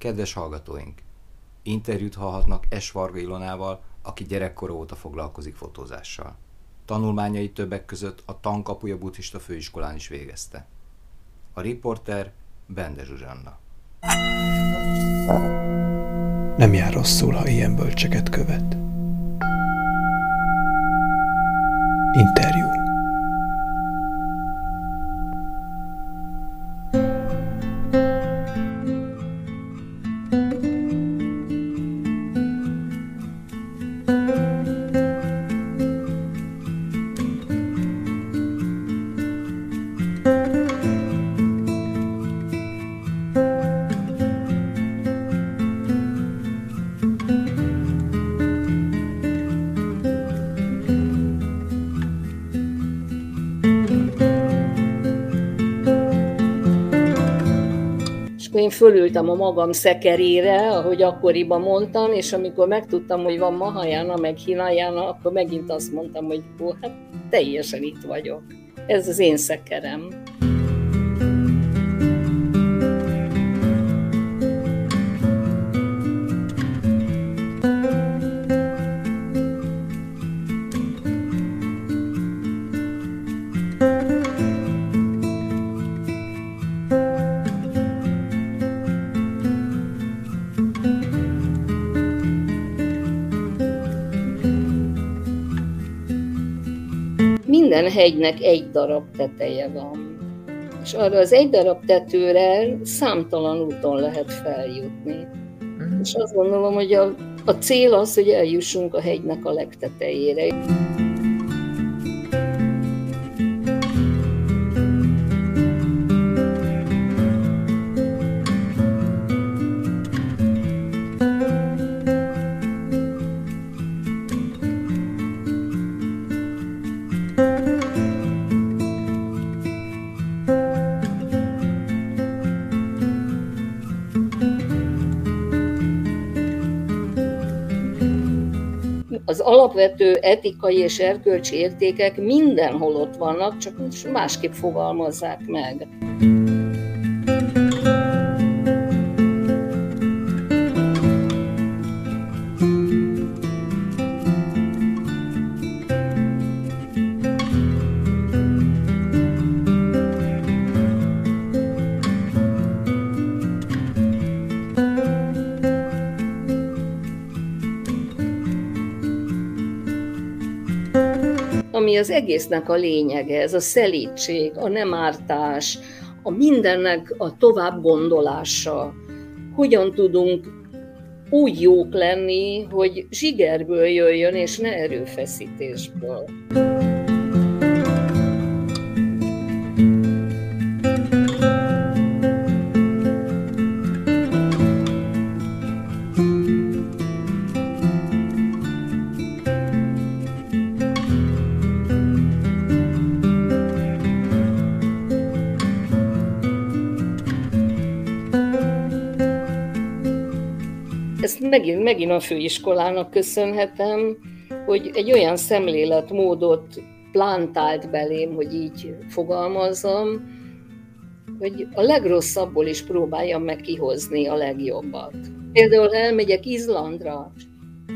Kedves hallgatóink! Interjút hallhatnak S. Varga Ilonával, aki gyerekkora óta foglalkozik fotózással. Tanulmányai többek között a Tankapuja buddhista főiskolán is végezte. A riporter Bende Zsuzsanna. Nem jár rosszul, ha ilyen bölcseket követ. Interjú fölültem a magam szekerére, ahogy akkoriban mondtam, és amikor megtudtam, hogy van Mahajana, meg Hinajana, akkor megint azt mondtam, hogy ó, hát teljesen itt vagyok. Ez az én szekerem. Hegynek egy darab teteje van. És arra az egy darab tetőre számtalan úton lehet feljutni. Mm. És azt gondolom, hogy a, a cél az, hogy eljussunk a hegynek a legtetejére. Alapvető etikai és erkölcsi értékek mindenhol ott vannak, csak másképp fogalmazzák meg. Az egésznek a lényege, ez a szelítség, a nem ártás, a mindennek a tovább gondolása. Hogyan tudunk úgy jók lenni, hogy zsigerből jöjjön, és ne erőfeszítésből. Megint, megint a főiskolának köszönhetem, hogy egy olyan szemléletmódot plantált belém, hogy így fogalmazzam, hogy a legrosszabbból is próbáljam meg kihozni a legjobbat. Például elmegyek Izlandra,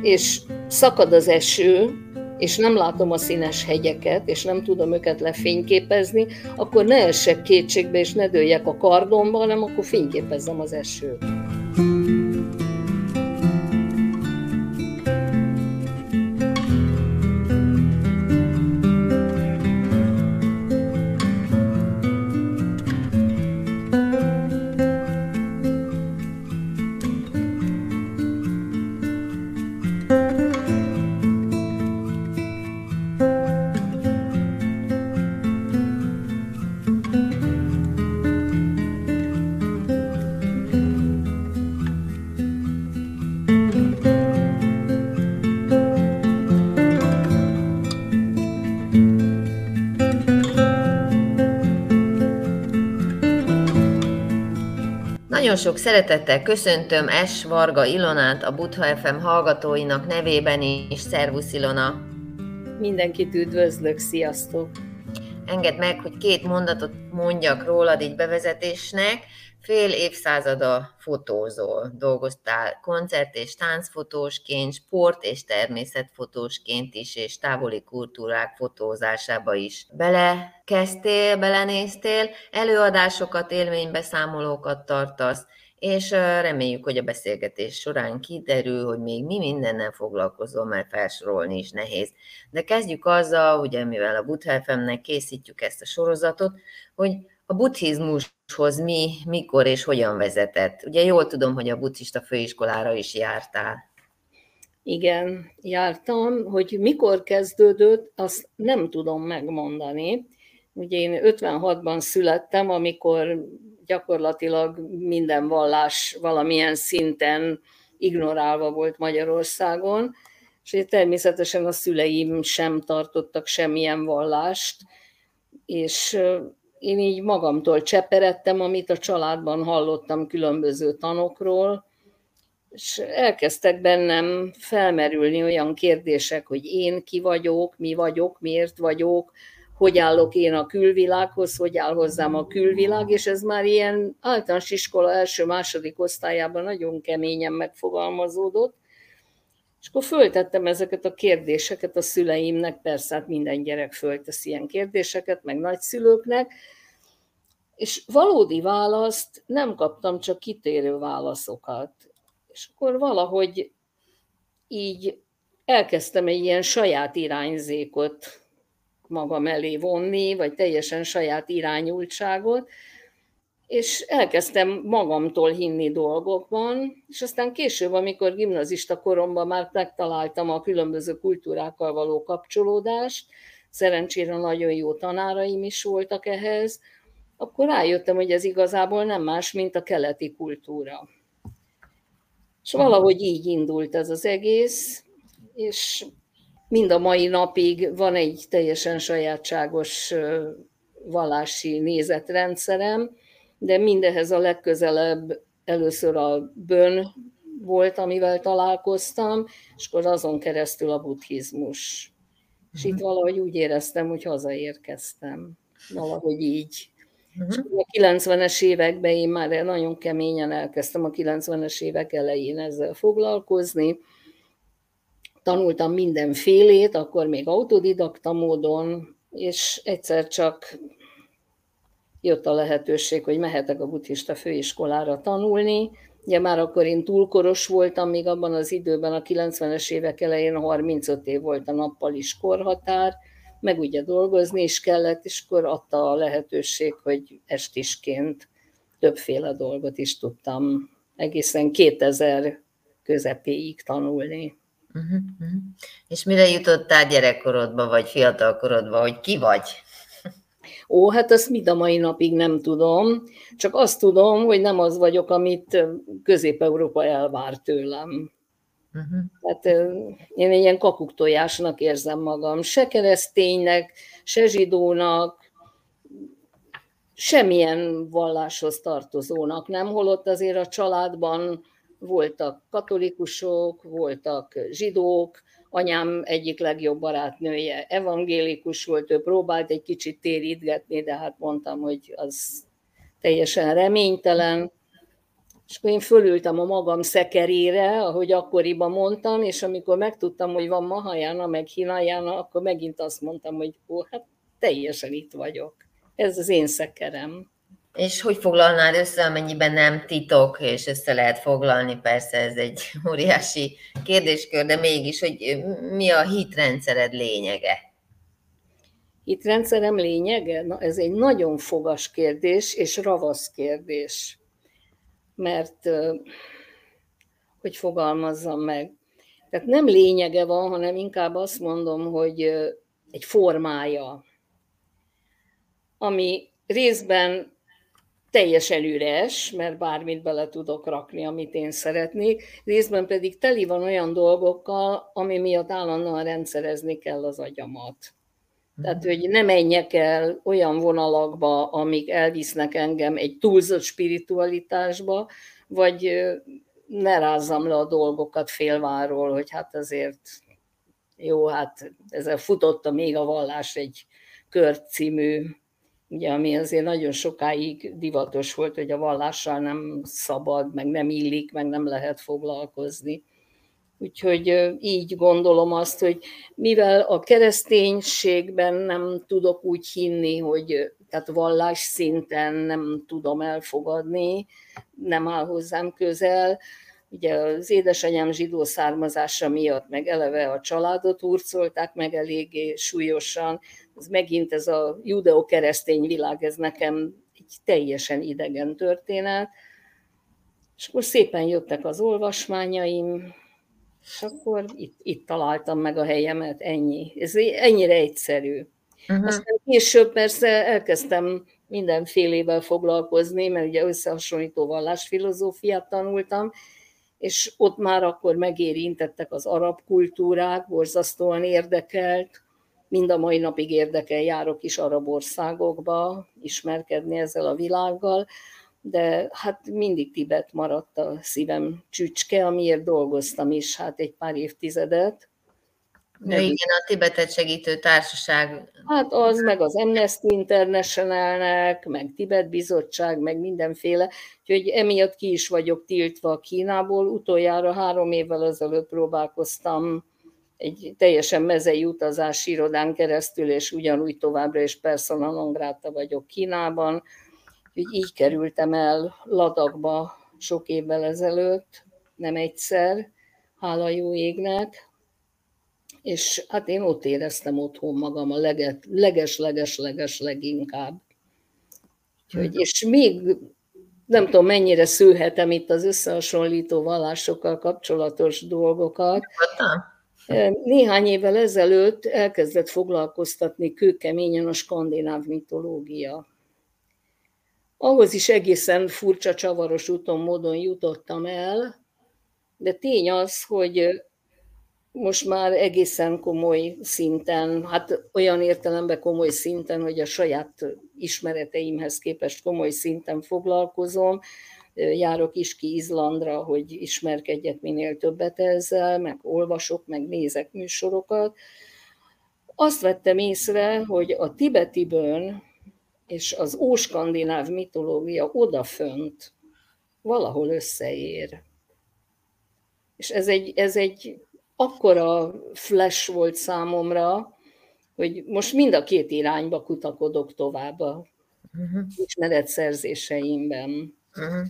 és szakad az eső, és nem látom a színes hegyeket, és nem tudom őket lefényképezni, akkor ne essek kétségbe, és ne dőljek a kardomba, hanem akkor fényképezzem az esőt. Nagyon sok szeretettel köszöntöm S. Varga Ilonát, a Butha FM hallgatóinak nevében is. Szervusz Ilona! Mindenkit üdvözlök, sziasztok! Engedd meg, hogy két mondatot mondjak rólad így bevezetésnek. Fél évszázada fotózol, dolgoztál koncert- és táncfotósként, sport- és természetfotósként is, és távoli kultúrák fotózásába is. Belekezdtél, belenéztél, előadásokat, élménybeszámolókat tartasz, és reméljük, hogy a beszélgetés során kiderül, hogy még mi mindennel foglalkozom, mert felsorolni is nehéz. De kezdjük azzal, hogy mivel a Buddha készítjük ezt a sorozatot, hogy a buddhizmushoz mi, mikor és hogyan vezetett? Ugye jól tudom, hogy a buddhista főiskolára is jártál. Igen, jártam. Hogy mikor kezdődött, azt nem tudom megmondani. Ugye én 56-ban születtem, amikor gyakorlatilag minden vallás valamilyen szinten ignorálva volt Magyarországon, és természetesen a szüleim sem tartottak semmilyen vallást, és én így magamtól cseperedtem, amit a családban hallottam különböző tanokról, és elkezdtek bennem felmerülni olyan kérdések, hogy én ki vagyok, mi vagyok, miért vagyok, hogy állok én a külvilághoz, hogy áll hozzám a külvilág, és ez már ilyen általános iskola első-második osztályában nagyon keményen megfogalmazódott. És akkor föltettem ezeket a kérdéseket a szüleimnek, persze hát minden gyerek föltesz ilyen kérdéseket, meg nagyszülőknek, és valódi választ nem kaptam, csak kitérő válaszokat. És akkor valahogy így elkezdtem egy ilyen saját irányzékot magam elé vonni, vagy teljesen saját irányultságot, és elkezdtem magamtól hinni dolgokban, és aztán később, amikor gimnazista koromban már megtaláltam a különböző kultúrákkal való kapcsolódást, szerencsére nagyon jó tanáraim is voltak ehhez, akkor rájöttem, hogy ez igazából nem más, mint a keleti kultúra. És valahogy így indult ez az egész, és mind a mai napig van egy teljesen sajátságos vallási nézetrendszerem, de mindehez a legközelebb először a bön volt, amivel találkoztam, és akkor azon keresztül a buddhizmus. És itt mhm. valahogy úgy éreztem, hogy hazaérkeztem. Valahogy így. Uh-huh. a 90-es években én már nagyon keményen elkezdtem a 90-es évek elején ezzel foglalkozni. Tanultam mindenfélét, akkor még autodidakta módon, és egyszer csak jött a lehetőség, hogy mehetek a buddhista főiskolára tanulni. Ugye már akkor én túlkoros voltam, még abban az időben a 90-es évek elején 35 év volt a nappal is korhatár, meg ugye dolgozni is kellett, és akkor adta a lehetőség, hogy estisként többféle dolgot is tudtam egészen 2000 közepéig tanulni. Uh-huh. És mire jutottál gyerekkorodba, vagy fiatalkorodba, hogy ki vagy? Ó, hát ezt mind a mai napig nem tudom, csak azt tudom, hogy nem az vagyok, amit Közép-Európa elvár tőlem. Uh-huh. Hát én egy ilyen kakuktojásnak érzem magam. Se kereszténynek, se zsidónak, semmilyen valláshoz tartozónak nem, holott azért a családban voltak katolikusok, voltak zsidók, anyám egyik legjobb barátnője evangélikus volt, ő próbált egy kicsit térítgetni, de hát mondtam, hogy az teljesen reménytelen. És akkor én fölültem a magam szekerére, ahogy akkoriban mondtam, és amikor megtudtam, hogy van Mahajána, meg Hinajána, akkor megint azt mondtam, hogy ó, hát teljesen itt vagyok. Ez az én szekerem. És hogy foglalnád össze, amennyiben nem titok, és össze lehet foglalni, persze ez egy óriási kérdéskör, de mégis, hogy mi a hitrendszered lényege? Hitrendszerem lényege? Na, ez egy nagyon fogas kérdés, és ravasz kérdés mert hogy fogalmazzam meg. Tehát nem lényege van, hanem inkább azt mondom, hogy egy formája, ami részben teljesen üres, mert bármit bele tudok rakni, amit én szeretnék, részben pedig teli van olyan dolgokkal, ami miatt állandóan rendszerezni kell az agyamat. Tehát, hogy ne menjek el olyan vonalakba, amik elvisznek engem egy túlzott spiritualitásba, vagy ne rázzam le a dolgokat félváról, hogy hát azért jó, hát ezzel futotta még a vallás egy kört című ugye, ami azért nagyon sokáig divatos volt, hogy a vallással nem szabad, meg nem illik, meg nem lehet foglalkozni. Úgyhogy így gondolom azt, hogy mivel a kereszténységben nem tudok úgy hinni, hogy tehát vallás szinten nem tudom elfogadni, nem áll hozzám közel, ugye az édesanyám zsidó származása miatt, meg eleve a családot hurcolták meg eléggé súlyosan, ez megint ez a judeo-keresztény világ, ez nekem egy teljesen idegen történet, és akkor szépen jöttek az olvasmányaim, és akkor itt, itt találtam meg a helyemet, ennyi. Ez ennyire egyszerű. Uh-huh. Aztán később persze elkezdtem mindenfélével foglalkozni, mert ugye összehasonlító vallásfilozófiát tanultam, és ott már akkor megérintettek az arab kultúrák, borzasztóan érdekelt, mind a mai napig érdekel, járok is arab országokba ismerkedni ezzel a világgal, de hát mindig Tibet maradt a szívem csücske, amiért dolgoztam is hát egy pár évtizedet. Ja, igen, a Tibetet segítő társaság. Hát az, meg az Amnesty Internationalnek, meg Tibet Bizottság, meg mindenféle, úgyhogy emiatt ki is vagyok tiltva Kínából. Utoljára három évvel ezelőtt próbálkoztam egy teljesen mezei utazási irodán keresztül, és ugyanúgy továbbra is persona non grata vagyok Kínában. Úgyhogy így kerültem el Ladakba sok évvel ezelőtt, nem egyszer, hála jó égnek, és hát én ott éreztem otthon magam a leges-leges-leges leginkább. Úgyhogy, és még nem tudom, mennyire szülhetem itt az összehasonlító vallásokkal kapcsolatos dolgokat. Néhány évvel ezelőtt elkezdett foglalkoztatni kőkeményen a skandináv mitológia. Ahhoz is egészen furcsa, csavaros úton, módon jutottam el, de tény az, hogy most már egészen komoly szinten, hát olyan értelemben komoly szinten, hogy a saját ismereteimhez képest komoly szinten foglalkozom, járok is ki Izlandra, hogy ismerkedjek minél többet ezzel, meg olvasok, meg nézek műsorokat. Azt vettem észre, hogy a tibetibön és az óskandináv mitológia odafönt valahol összeér. És ez egy, ez egy akkora flash volt számomra, hogy most mind a két irányba kutakodok tovább a uh-huh. ismeretszerzéseimben. Uh-huh.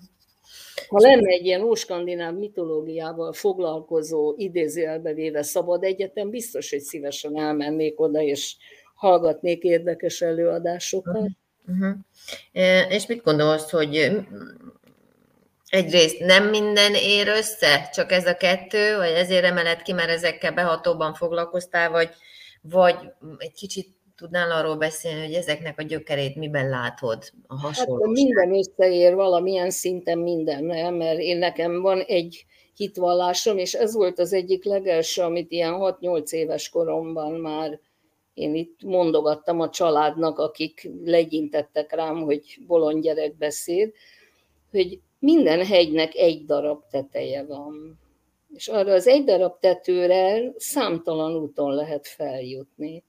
Ha lenne egy ilyen óskandináv mitológiával foglalkozó, idézőjelbe véve szabad egyetem, biztos, hogy szívesen elmennék oda, és hallgatnék érdekes előadásokat. Uh-huh. És mit gondolsz, hogy egyrészt nem minden ér össze, csak ez a kettő, vagy ezért emelet ki, mert ezekkel behatóban foglalkoztál, vagy, vagy egy kicsit tudnál arról beszélni, hogy ezeknek a gyökerét miben látod a hasonlóságot? Hát minden összeér valamilyen szinten minden, mert én nekem van egy hitvallásom, és ez volt az egyik legelső, amit ilyen 6-8 éves koromban már én itt mondogattam a családnak, akik legyintettek rám, hogy bolond gyerek beszéd, hogy minden hegynek egy darab teteje van. És arra az egy darab tetőre számtalan úton lehet feljutni.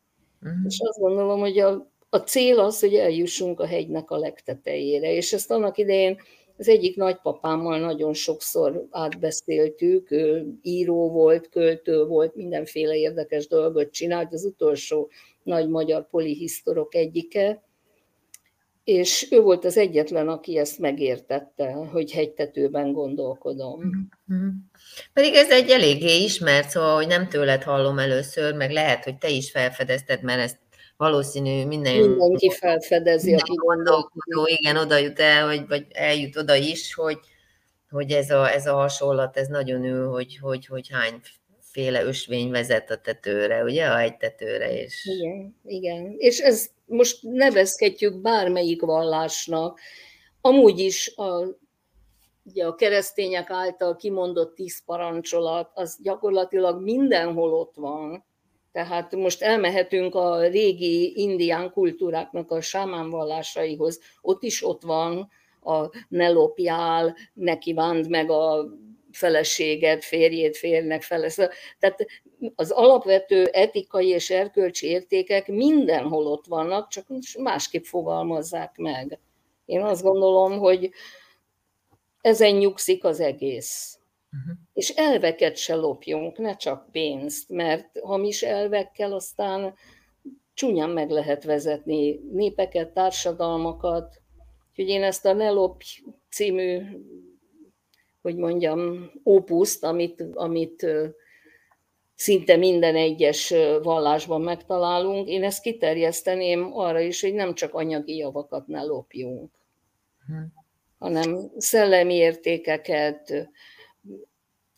Uh-huh. És azt gondolom, hogy a, a cél az, hogy eljussunk a hegynek a legtetejére. És ezt annak idején az egyik nagypapámmal nagyon sokszor átbeszéltük, ő író volt, költő volt, mindenféle érdekes dolgot csinált, az utolsó nagy magyar polihisztorok egyike, és ő volt az egyetlen, aki ezt megértette, hogy hegytetőben gondolkodom. Mm-hmm. Pedig ez egy eléggé ismert, szóval, hogy nem tőled hallom először, meg lehet, hogy te is felfedezted, mert ezt valószínű minden... Mindenki felfedezi, aki gondolkodó. Igen, oda jut el, hogy, vagy eljut oda is, hogy, hogy ez, a, ez a hasonlat, ez nagyon ő, hogy, hogy, hogy hány féle ösvény vezet a tetőre, ugye, a egy tetőre. És... Igen, igen. És ez most nevezhetjük bármelyik vallásnak. Amúgy is a, ugye a keresztények által kimondott tíz parancsolat, az gyakorlatilag mindenhol ott van. Tehát most elmehetünk a régi indián kultúráknak a sámán vallásaihoz, ott is ott van a ne lopjál, ne kívánd meg a feleséged, férjét, férnek felesz. Tehát az alapvető etikai és erkölcsi értékek mindenhol ott vannak, csak másképp fogalmazzák meg. Én azt gondolom, hogy ezen nyugszik az egész. Uh-huh. És elveket se lopjunk, ne csak pénzt, mert hamis elvekkel aztán csúnyán meg lehet vezetni népeket, társadalmakat. Úgyhogy én ezt a Ne lopj című, hogy mondjam, ópuszt, amit, amit szinte minden egyes vallásban megtalálunk, én ezt kiterjeszteném arra is, hogy nem csak anyagi javakat ne lopjunk, hmm. hanem szellemi értékeket,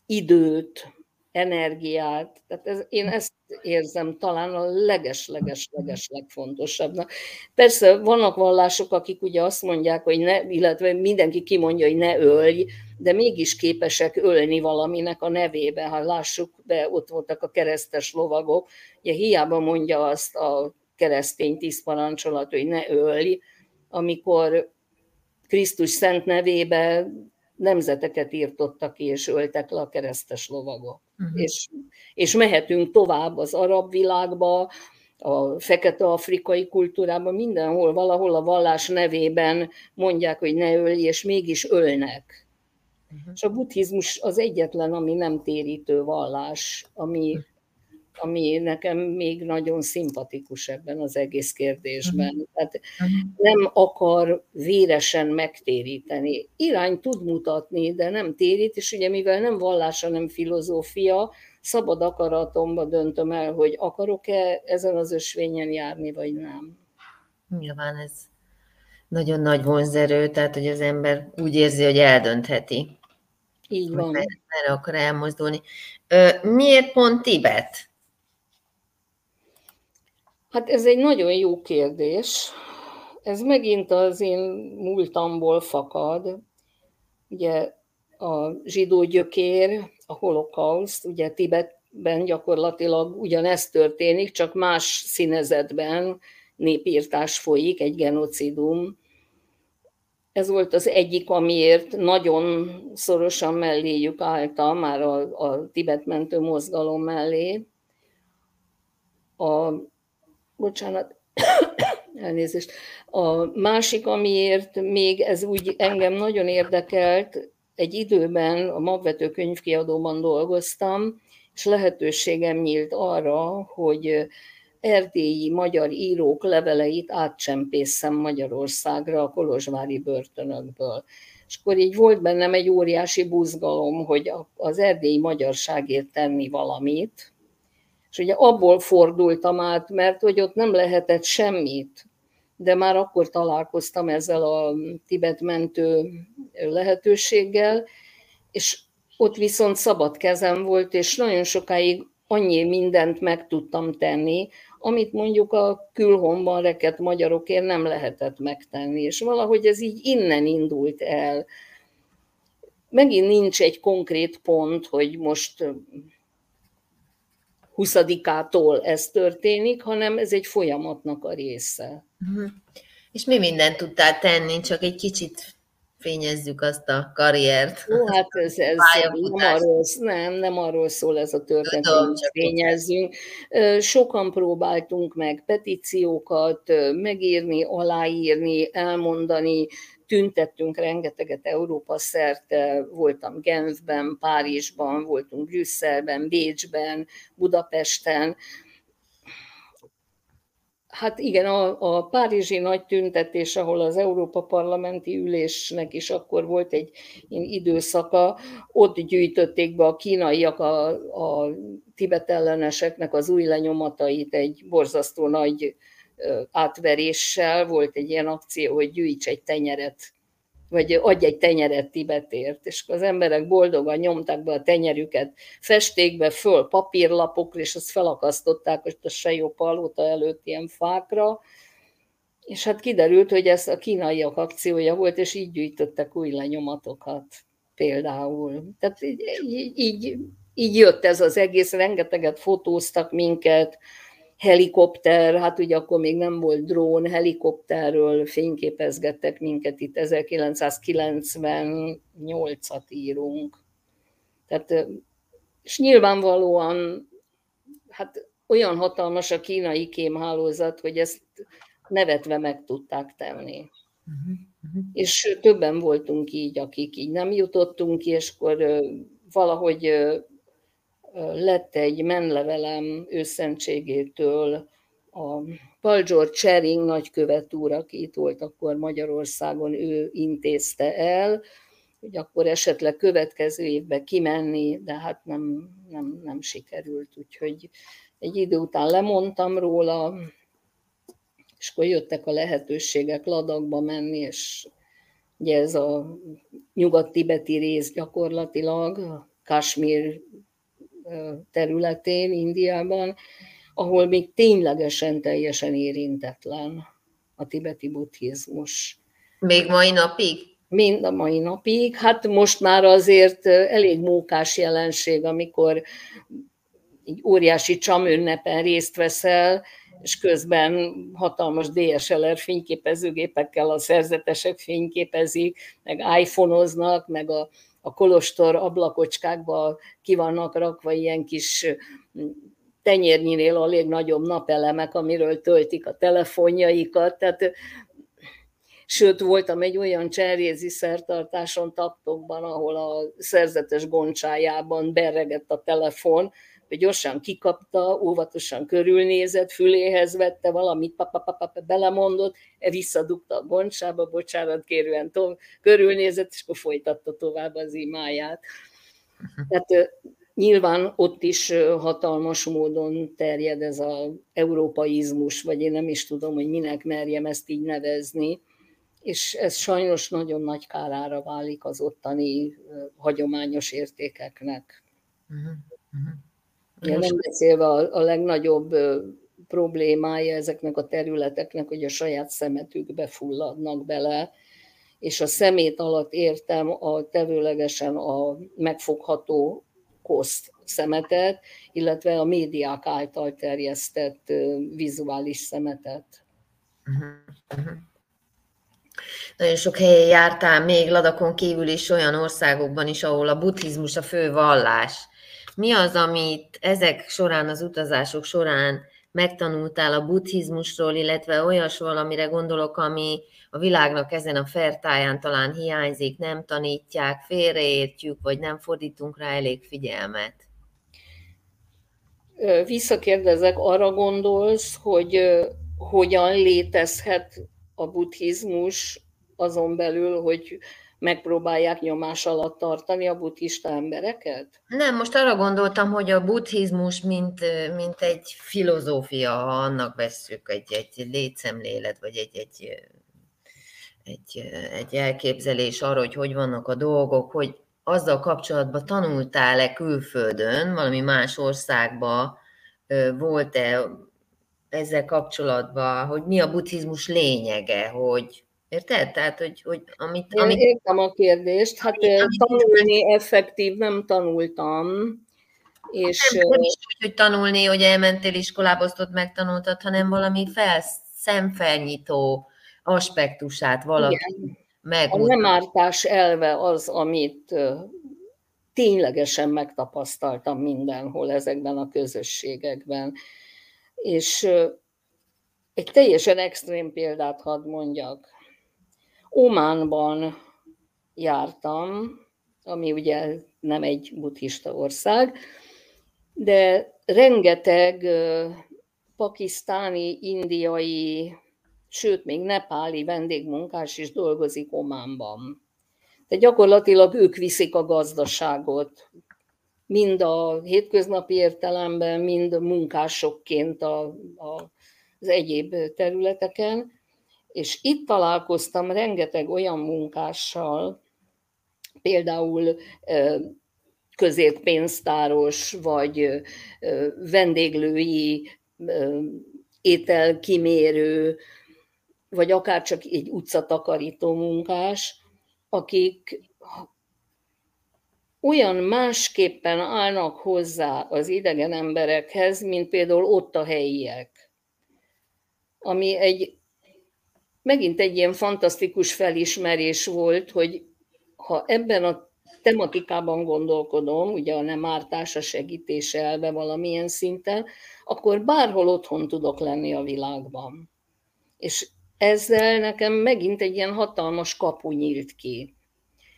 időt, energiát. Tehát ez, én ezt érzem talán a leges-leges-leges legfontosabbnak. Persze vannak vallások, akik ugye azt mondják, hogy ne, illetve mindenki kimondja, hogy ne ölj, de mégis képesek ölni valaminek a nevébe. Ha lássuk, de ott voltak a keresztes lovagok, ugye hiába mondja azt a keresztény tíz parancsolat, hogy ne ölj, amikor Krisztus szent nevébe nemzeteket írtottak ki, és öltek le a keresztes lovagok. Uh-huh. És, és mehetünk tovább az arab világba, a fekete-afrikai kultúrában, mindenhol, valahol a vallás nevében mondják, hogy ne ölj, és mégis ölnek. Uh-huh. És a buddhizmus az egyetlen, ami nem térítő vallás, ami, uh-huh ami nekem még nagyon szimpatikus ebben az egész kérdésben. Mhm. Tehát mhm. nem akar véresen megtéríteni. Irány tud mutatni, de nem térít, és ugye mivel nem vallás, hanem filozófia, szabad akaratomba döntöm el, hogy akarok-e ezen az ösvényen járni, vagy nem. Nyilván ez nagyon nagy vonzerő, tehát hogy az ember úgy érzi, hogy eldöntheti. Így van. Merre akar elmozdulni. Miért pont Tibet? Hát ez egy nagyon jó kérdés. Ez megint az én múltamból fakad. Ugye a zsidó gyökér, a holokauszt, ugye Tibetben gyakorlatilag ugyanezt történik, csak más színezetben népírtás folyik, egy genocidum. Ez volt az egyik, amiért nagyon szorosan melléjük állta már a, a Tibet mentő mozgalom mellé. A bocsánat, elnézést. A másik, amiért még ez úgy engem nagyon érdekelt, egy időben a magvető könyvkiadóban dolgoztam, és lehetőségem nyílt arra, hogy erdélyi magyar írók leveleit átcsempészem Magyarországra a kolozsvári börtönökből. És akkor így volt bennem egy óriási buzgalom, hogy az erdélyi magyarságért tenni valamit, és ugye abból fordultam át, mert hogy ott nem lehetett semmit, de már akkor találkoztam ezzel a Tibet mentő lehetőséggel, és ott viszont szabad kezem volt, és nagyon sokáig annyi mindent meg tudtam tenni, amit mondjuk a külhomban reket magyarokért nem lehetett megtenni, és valahogy ez így innen indult el. Megint nincs egy konkrét pont, hogy most 20-ától ez történik, hanem ez egy folyamatnak a része. Uh-huh. És mi mindent tudtál tenni, csak egy kicsit fényezzük azt a karriert. Ó, hát ez, ez nem, arról, nem, nem arról szól ez a történet, hogy fényezzünk. Sokan próbáltunk meg petíciókat megírni, aláírni, elmondani, tüntettünk rengeteget Európa szerte, voltam Genfben, Párizsban, voltunk Brüsszelben, Bécsben, Budapesten. Hát igen, a, a párizsi nagy tüntetés, ahol az Európa Parlamenti Ülésnek is akkor volt egy időszaka, ott gyűjtötték be a kínaiak a, a tibetelleneseknek az új lenyomatait egy borzasztó nagy átveréssel, volt egy ilyen akció, hogy gyűjts egy tenyeret, vagy adj egy tenyeret Tibetért, és az emberek boldogan nyomták be a tenyerüket festékbe, föl papírlapokra, és azt felakasztották hogy a Sejó palota előtt ilyen fákra, és hát kiderült, hogy ez a kínaiak akciója volt, és így gyűjtöttek új lenyomatokat például. Tehát így, így, így jött ez az egész, rengeteget fotóztak minket, helikopter, hát ugye akkor még nem volt drón, helikopterről fényképezgettek minket, itt 1998-at írunk. Tehát, és nyilvánvalóan hát olyan hatalmas a kínai kémhálózat, hogy ezt nevetve meg tudták tenni. Uh-huh. Uh-huh. És többen voltunk így, akik így nem jutottunk ki, és akkor valahogy lett egy menlevelem őszentségétől. A Paul George Chering nagykövet úr, aki itt volt akkor Magyarországon, ő intézte el, hogy akkor esetleg következő évben kimenni, de hát nem, nem, nem sikerült, úgyhogy egy idő után lemondtam róla, és akkor jöttek a lehetőségek ladakba menni, és ugye ez a nyugat-tibeti rész gyakorlatilag, Kashmir területén, Indiában, ahol még ténylegesen teljesen érintetlen a tibeti buddhizmus. Még mai napig? Mind a mai napig. Hát most már azért elég mókás jelenség, amikor egy óriási csamünnepen részt veszel, és közben hatalmas DSLR fényképezőgépekkel a szerzetesek fényképezik, meg iPhone-oznak, meg a, a kolostor ablakocskákba ki vannak rakva ilyen kis tenyérnyinél alig nagyobb napelemek, amiről töltik a telefonjaikat, tehát Sőt, voltam egy olyan cserjézi szertartáson taktokban, ahol a szerzetes goncsájában berregett a telefon, gyorsan kikapta, óvatosan körülnézett, füléhez vette valamit, papapapap, belemondott, e visszadugta a goncsába, bocsánat kérően tovább, körülnézett, és akkor folytatta tovább az imáját. Tehát nyilván ott is hatalmas módon terjed ez az európaizmus, vagy én nem is tudom, hogy minek merjem ezt így nevezni, és ez sajnos nagyon nagy kárára válik az ottani hagyományos értékeknek. Uh-huh. Uh-huh. Ja, nem beszélve a, a legnagyobb problémája ezeknek a területeknek, hogy a saját szemetükbe fulladnak bele, és a szemét alatt értem a tevőlegesen a megfogható koszt szemetet, illetve a médiák által terjesztett vizuális szemetet. Uh-huh. Nagyon sok helyen jártál, még Ladakon kívül is olyan országokban is, ahol a buddhizmus a fő vallás mi az, amit ezek során, az utazások során megtanultál a buddhizmusról, illetve olyas valamire gondolok, ami a világnak ezen a fertáján talán hiányzik, nem tanítják, félreértjük, vagy nem fordítunk rá elég figyelmet? Visszakérdezek, arra gondolsz, hogy hogyan létezhet a buddhizmus azon belül, hogy megpróbálják nyomás alatt tartani a buddhista embereket? Nem, most arra gondoltam, hogy a buddhizmus, mint, mint egy filozófia, ha annak vesszük, egy, egy létszemlélet, vagy egy, egy, egy, egy elképzelés arra, hogy hogy vannak a dolgok, hogy azzal kapcsolatban tanultál-e külföldön, valami más országban, volt-e ezzel kapcsolatban, hogy mi a buddhizmus lényege, hogy, Érted? Tehát, hogy, hogy amit, amit... Én értem a kérdést. Hát amit, tanulni effektív nem tanultam. És... Nem, nem is úgy, hogy tanulni, hogy elmentél iskolába, azt ott megtanultad, hanem valami fel, szemfelnyitó aspektusát valaki meg. A nem ártás elve az, amit ténylegesen megtapasztaltam mindenhol ezekben a közösségekben. És egy teljesen extrém példát hadd mondjak. Ománban jártam, ami ugye nem egy buddhista ország, de rengeteg pakisztáni, indiai, sőt, még nepáli vendégmunkás is dolgozik Ománban. De gyakorlatilag ők viszik a gazdaságot, mind a hétköznapi értelemben, mind munkásokként a, a, az egyéb területeken és itt találkoztam rengeteg olyan munkással, például középpénztáros, vagy vendéglői ételkimérő, vagy akár csak egy utcatakarító munkás, akik olyan másképpen állnak hozzá az idegen emberekhez, mint például ott a helyiek. Ami egy megint egy ilyen fantasztikus felismerés volt, hogy ha ebben a tematikában gondolkodom, ugye a nem ártás, a segítés elve valamilyen szinten, akkor bárhol otthon tudok lenni a világban. És ezzel nekem megint egy ilyen hatalmas kapu nyílt ki.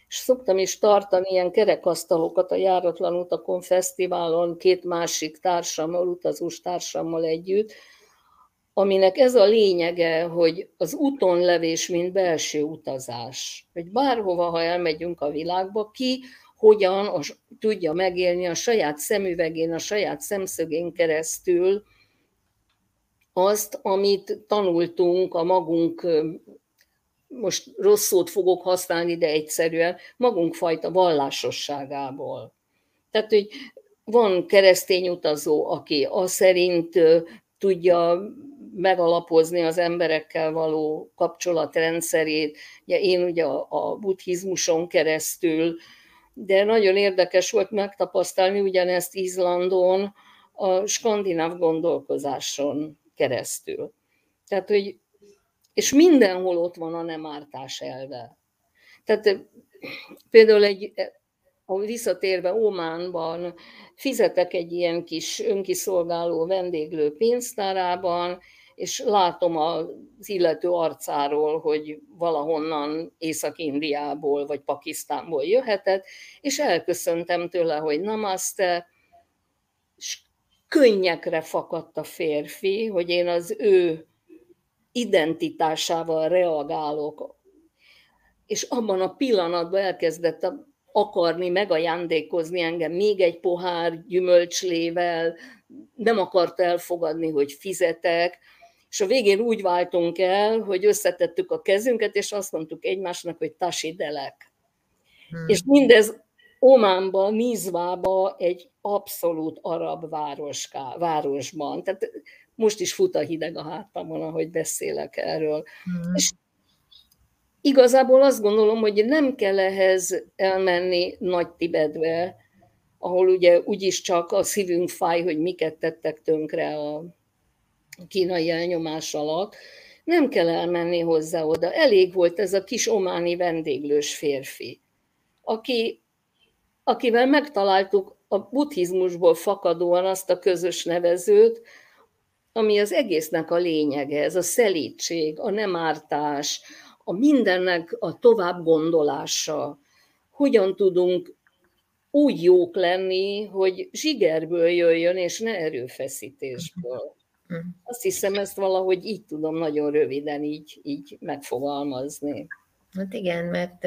És szoktam is tartani ilyen kerekasztalokat a Járatlan Utakon Fesztiválon két másik társammal, utazós társammal együtt, aminek ez a lényege, hogy az úton levés, mint belső utazás. Hogy bárhova, ha elmegyünk a világba, ki hogyan a, tudja megélni a saját szemüvegén, a saját szemszögén keresztül azt, amit tanultunk a magunk, most rossz szót fogok használni, de egyszerűen, magunk fajta vallásosságából. Tehát, hogy van keresztény utazó, aki az szerint tudja megalapozni az emberekkel való kapcsolatrendszerét. Ugye én ugye a, a buddhizmuson keresztül, de nagyon érdekes volt megtapasztalni ugyanezt Izlandon, a skandináv gondolkozáson keresztül. Tehát, hogy, és mindenhol ott van a nem ártás elve. Tehát például egy, ahol visszatérve Ómánban fizetek egy ilyen kis önkiszolgáló vendéglő pénztárában, és látom az illető arcáról, hogy valahonnan Észak-Indiából vagy Pakisztánból jöhetett, és elköszöntem tőle, hogy namaste, és könnyekre fakadt a férfi, hogy én az ő identitásával reagálok, és abban a pillanatban elkezdett akarni megajándékozni engem még egy pohár gyümölcslével, nem akart elfogadni, hogy fizetek, és a végén úgy váltunk el, hogy összetettük a kezünket, és azt mondtuk egymásnak, hogy tasidelek. Hmm. És mindez Ománban, Mizvába egy abszolút arab városká, városban. Tehát most is fut a hideg a hátamon, ahogy beszélek erről. Hmm. És igazából azt gondolom, hogy nem kell ehhez elmenni Nagy Tibetbe, ahol ugye úgyis csak a szívünk fáj, hogy miket tettek tönkre a kínai elnyomás alatt, nem kell elmenni hozzá oda. Elég volt ez a kis ománi vendéglős férfi, aki, akivel megtaláltuk a buddhizmusból fakadóan azt a közös nevezőt, ami az egésznek a lényege, ez a szelítség, a nem ártás, a mindennek a tovább gondolása. Hogyan tudunk úgy jók lenni, hogy zsigerből jöjjön, és ne erőfeszítésből. Mm. Azt hiszem, ezt valahogy így tudom nagyon röviden így, így megfogalmazni. Hát igen, mert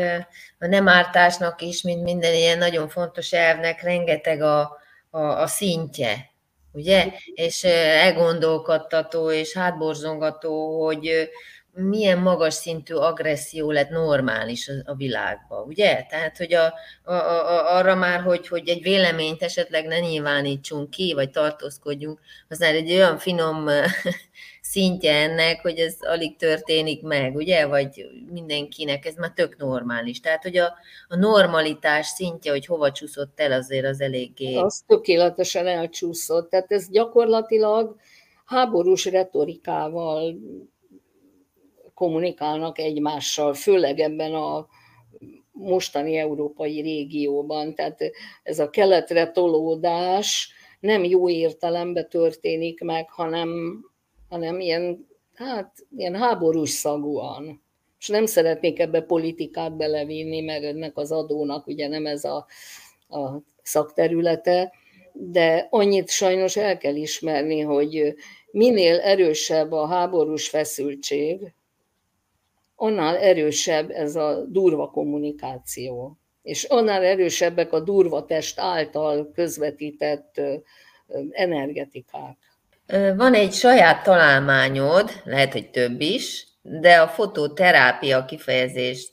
a nem ártásnak is, mint minden ilyen nagyon fontos elvnek, rengeteg a, a, a szintje, ugye? És elgondolkodtató és hátborzongató, hogy milyen magas szintű agresszió lett normális a világban, ugye? Tehát, hogy a, a, a, arra már, hogy, hogy egy véleményt esetleg ne nyilvánítsunk ki, vagy tartózkodjunk, az már egy olyan finom szintje ennek, hogy ez alig történik meg, ugye? Vagy mindenkinek ez már tök normális. Tehát, hogy a, a normalitás szintje, hogy hova csúszott el, azért az eléggé... Az tökéletesen elcsúszott. Tehát ez gyakorlatilag háborús retorikával kommunikálnak egymással, főleg ebben a mostani európai régióban. Tehát ez a keletre tolódás nem jó értelemben történik meg, hanem, hanem ilyen, hát, ilyen háborús szagúan. És nem szeretnék ebbe politikát belevinni, mert ennek az adónak ugye nem ez a, a szakterülete, de annyit sajnos el kell ismerni, hogy minél erősebb a háborús feszültség, annál erősebb ez a durva kommunikáció, és annál erősebbek a durva test által közvetített energetikák. Van egy saját találmányod, lehet, hogy több is, de a fototerápia kifejezést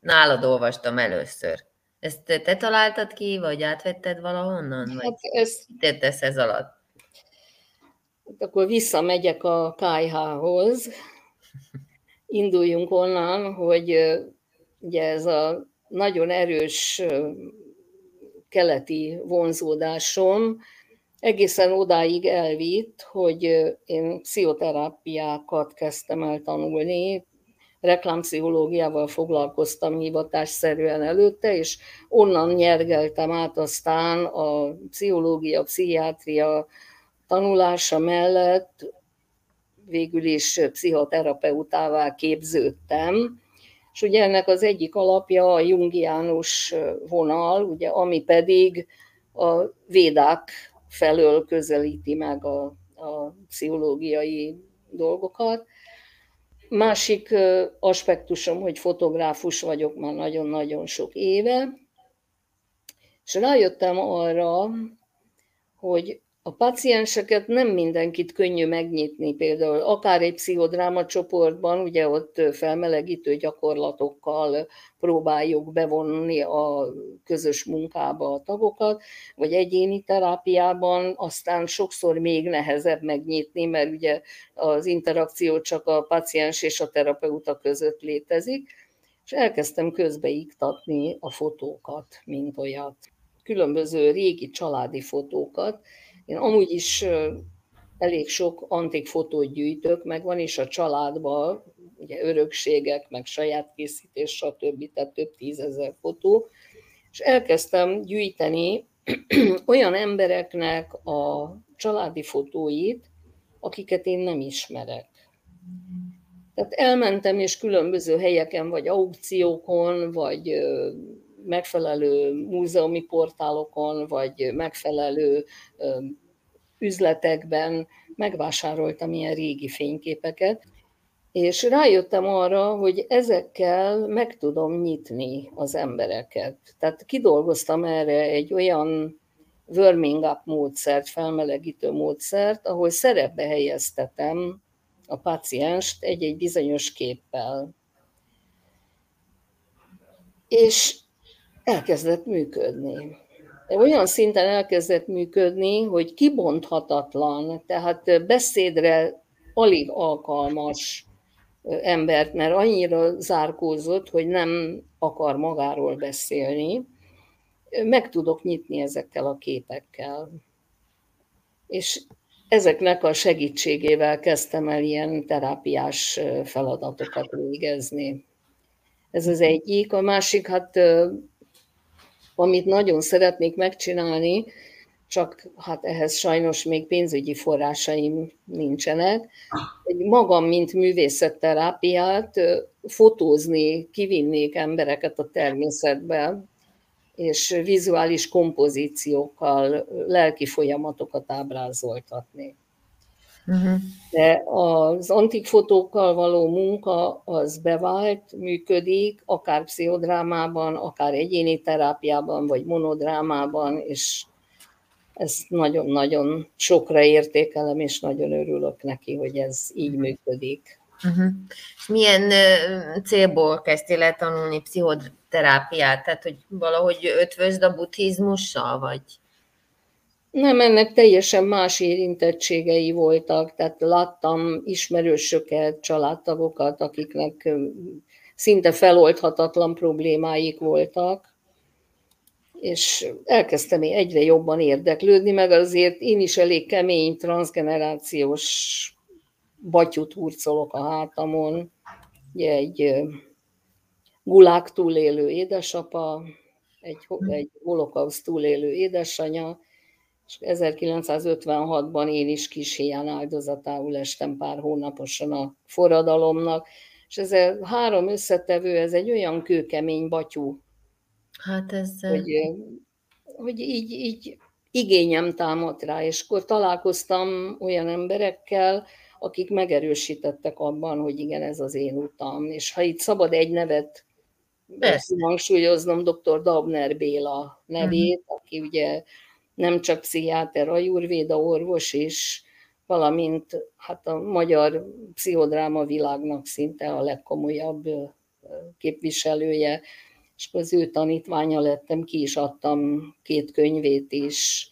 nálad olvastam először. Ezt te, találtad ki, vagy átvetted valahonnan? Hát vagy ez... Mit ez alatt? Hát akkor visszamegyek a KH-hoz, induljunk onnan, hogy ugye ez a nagyon erős keleti vonzódásom egészen odáig elvitt, hogy én pszichoterápiákat kezdtem el tanulni, reklámpszichológiával foglalkoztam hivatásszerűen előtte, és onnan nyergeltem át aztán a pszichológia, pszichiátria tanulása mellett végül is pszichoterapeutává képződtem, és ugye ennek az egyik alapja a jungiánus vonal, ugye, ami pedig a védák felől közelíti meg a, a pszichológiai dolgokat. Másik aspektusom, hogy fotográfus vagyok már nagyon-nagyon sok éve, és rájöttem arra, hogy a pacienseket nem mindenkit könnyű megnyitni, például akár egy pszichodráma csoportban, ugye ott felmelegítő gyakorlatokkal próbáljuk bevonni a közös munkába a tagokat, vagy egyéni terápiában aztán sokszor még nehezebb megnyitni, mert ugye az interakció csak a paciens és a terapeuta között létezik, és elkezdtem közbeiktatni a fotókat, mint olyat. Különböző régi családi fotókat, én amúgy is elég sok antik fotót gyűjtök, meg van is a családban, ugye örökségek, meg saját készítés, stb. Tehát több tízezer fotó, és elkezdtem gyűjteni olyan embereknek a családi fotóit, akiket én nem ismerek. Tehát elmentem, és különböző helyeken, vagy aukciókon, vagy megfelelő múzeumi portálokon, vagy megfelelő üzletekben megvásároltam ilyen régi fényképeket, és rájöttem arra, hogy ezekkel meg tudom nyitni az embereket. Tehát kidolgoztam erre egy olyan warming up módszert, felmelegítő módszert, ahol szerepbe helyeztetem a pacienst egy-egy bizonyos képpel. És elkezdett működni. Olyan szinten elkezdett működni, hogy kibonthatatlan, tehát beszédre alig alkalmas embert, mert annyira zárkózott, hogy nem akar magáról beszélni, meg tudok nyitni ezekkel a képekkel. És ezeknek a segítségével kezdtem el ilyen terápiás feladatokat végezni. Ez az egyik. A másik, hát amit nagyon szeretnék megcsinálni, csak hát ehhez sajnos még pénzügyi forrásaim nincsenek. Magam, mint művészetterápiát fotózni, kivinnék embereket a természetbe, és vizuális kompozíciókkal lelki folyamatokat ábrázoltatni. Uh-huh. De az antik fotókkal való munka az bevált, működik, akár pszichodrámában, akár egyéni terápiában, vagy monodrámában, és ezt nagyon-nagyon sokra értékelem, és nagyon örülök neki, hogy ez így működik. Uh-huh. Milyen célból kezdtél el tanulni pszichoterápiát? Tehát, hogy valahogy ötvözd a buddhizmussal, vagy? Nem, ennek teljesen más érintettségei voltak, tehát láttam ismerősöket, családtagokat, akiknek szinte feloldhatatlan problémáik voltak, és elkezdtem én egyre jobban érdeklődni, meg azért én is elég kemény, transgenerációs batyut hurcolok a hátamon, ugye egy gulák túlélő édesapa, egy, egy holokauszt túlélő édesanya, és 1956-ban én is kis hián áldozatául estem pár hónaposan a forradalomnak, és ez a három összetevő, ez egy olyan kőkemény batyú, hát ez... hogy, hogy így, így igényem támadt rá, és akkor találkoztam olyan emberekkel, akik megerősítettek abban, hogy igen, ez az én utam. És ha itt szabad egy nevet hangsúlyoznom, dr. Dabner Béla nevét, uh-huh. aki ugye nem csak pszichiáter, ajurvéda orvos is, valamint hát a magyar pszichodráma világnak szinte a legkomolyabb képviselője, és az ő tanítványa lettem, ki is adtam két könyvét is.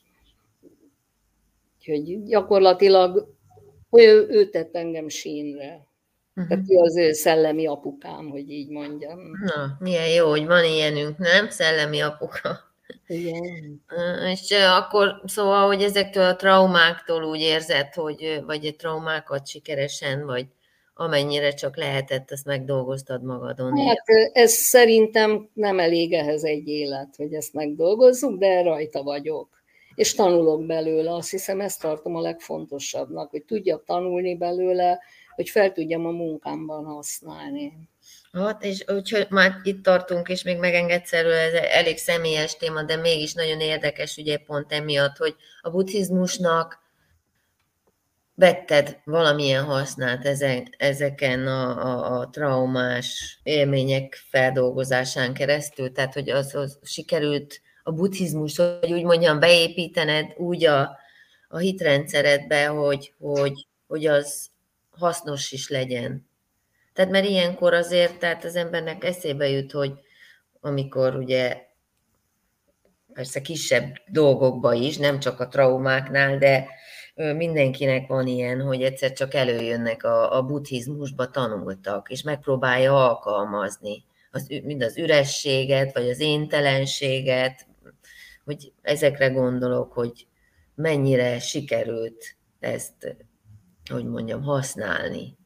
Úgyhogy gyakorlatilag ő, ő tett engem sínre. Uh-huh. Tehát ő az ő szellemi apukám, hogy így mondjam. Na, milyen jó, hogy van ilyenünk, nem? Szellemi apuka. Igen. És akkor szóval, hogy ezektől a traumáktól úgy érzed, hogy vagy a traumákat sikeresen, vagy amennyire csak lehetett, ezt megdolgoztad magadon. Hát ez szerintem nem elég ehhez egy élet, hogy ezt megdolgozzuk, de rajta vagyok. És tanulok belőle, azt hiszem ezt tartom a legfontosabbnak, hogy tudjak tanulni belőle, hogy fel tudjam a munkámban használni. Hát, és úgyhogy már itt tartunk, és még megengedsz erről, ez elég személyes téma, de mégis nagyon érdekes, ugye pont emiatt, hogy a buddhizmusnak vetted valamilyen hasznát ezeken a, a, a traumás élmények feldolgozásán keresztül, tehát hogy az, az sikerült a buddhizmus, hogy úgy mondjam, beépítened úgy a, a hitrendszeredbe, hogy, hogy, hogy az hasznos is legyen. Tehát mert ilyenkor azért, tehát az embernek eszébe jut, hogy amikor ugye persze kisebb dolgokba is, nem csak a traumáknál, de mindenkinek van ilyen, hogy egyszer csak előjönnek a, a buddhizmusba tanultak, és megpróbálja alkalmazni az, mind az ürességet, vagy az éntelenséget, hogy ezekre gondolok, hogy mennyire sikerült ezt, hogy mondjam, használni.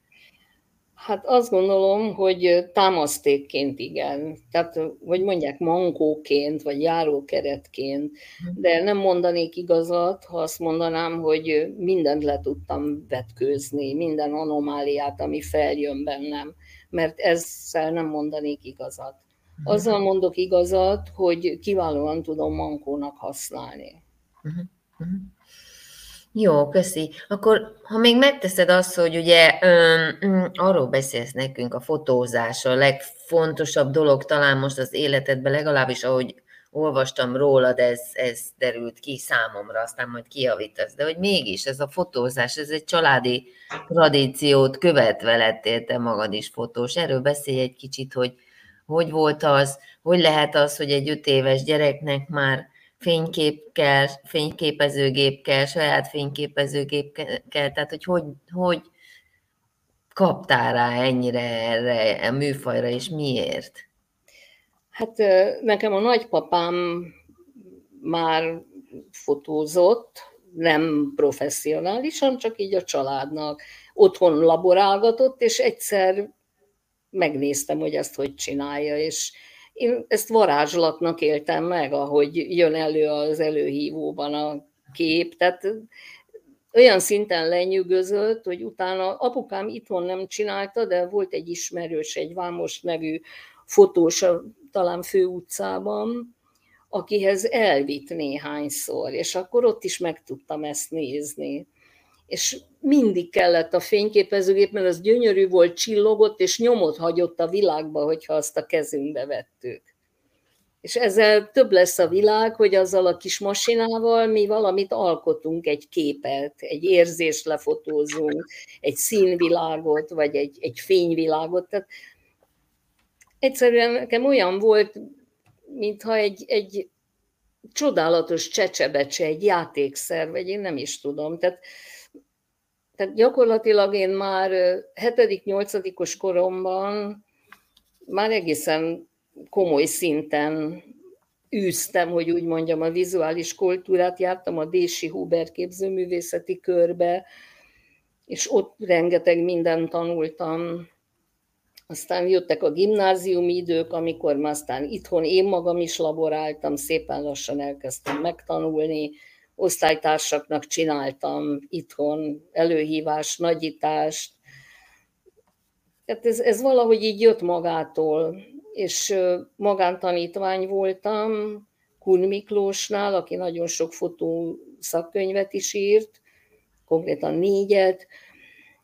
Hát azt gondolom, hogy támasztékként igen. Tehát, vagy mondják mankóként, vagy járókeretként, de nem mondanék igazat, ha azt mondanám, hogy mindent le tudtam vetkőzni, minden anomáliát, ami feljön bennem, mert ezzel nem mondanék igazat. Azzal mondok igazat, hogy kiválóan tudom mankónak használni. Uh-huh. Uh-huh. Jó, köszi. Akkor, ha még megteszed azt, hogy ugye um, arról beszélsz nekünk, a fotózás a legfontosabb dolog talán most az életedben, legalábbis ahogy olvastam rólad, ez, ez derült ki számomra, aztán majd kijavítasz. De hogy mégis ez a fotózás, ez egy családi tradíciót követve lettél te magad is fotós. Erről beszélj egy kicsit, hogy hogy volt az, hogy lehet az, hogy egy öt éves gyereknek már fénykép kell, fényképezőgép kell, saját fényképezőgép kell, tehát hogy hogy, hogy kaptál rá ennyire erre a műfajra, és miért? Hát nekem a nagypapám már fotózott, nem professzionálisan, csak így a családnak. Otthon laborálgatott, és egyszer megnéztem, hogy ezt hogy csinálja, és én ezt varázslatnak éltem meg, ahogy jön elő az előhívóban a kép, tehát olyan szinten lenyűgözött, hogy utána apukám itthon nem csinálta, de volt egy ismerős, egy Vámos nevű fotós, talán főutcában, akihez elvitt néhányszor, és akkor ott is meg tudtam ezt nézni és mindig kellett a fényképezőgép, mert az gyönyörű volt, csillogott, és nyomot hagyott a világba, hogyha azt a kezünkbe vettük. És ezzel több lesz a világ, hogy azzal a kis masinával mi valamit alkotunk, egy képet, egy érzést lefotózunk, egy színvilágot, vagy egy, egy fényvilágot. Tehát egyszerűen nekem olyan volt, mintha egy, egy csodálatos csecsebecse, egy játékszer, vagy én nem is tudom. Tehát tehát gyakorlatilag én már 7.-8. koromban már egészen komoly szinten űztem, hogy úgy mondjam, a vizuális kultúrát, jártam a Dési Huber képzőművészeti körbe, és ott rengeteg mindent tanultam. Aztán jöttek a gimnáziumi idők, amikor már aztán itthon én magam is laboráltam, szépen lassan elkezdtem megtanulni, osztálytársaknak csináltam itthon előhívás, nagyítást. Tehát ez, ez valahogy így jött magától, és magántanítvány voltam Kun Miklósnál, aki nagyon sok fotó szakkönyvet is írt, konkrétan négyet,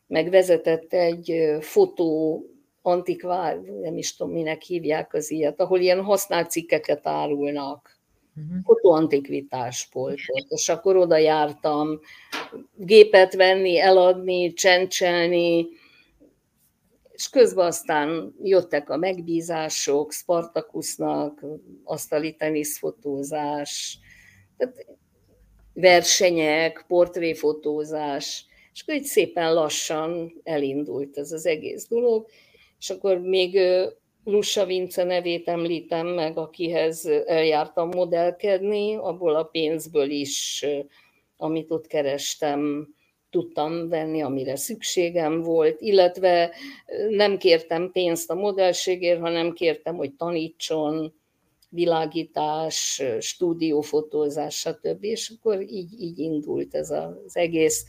meg vezetett egy fotó antikvár, nem is tudom, minek hívják az ilyet, ahol ilyen használt cikkeket árulnak uh-huh. és akkor oda jártam gépet venni, eladni, csendcselni, és közben aztán jöttek a megbízások, Spartakusznak, asztali teniszfotózás, tehát versenyek, portréfotózás, és akkor így szépen lassan elindult ez az egész dolog, és akkor még Lussa Vince nevét említem meg, akihez eljártam modellkedni, abból a pénzből is, amit ott kerestem, tudtam venni, amire szükségem volt, illetve nem kértem pénzt a modellségért, hanem kértem, hogy tanítson, világítás, stúdiófotózás, stb. És akkor így, így indult ez az egész.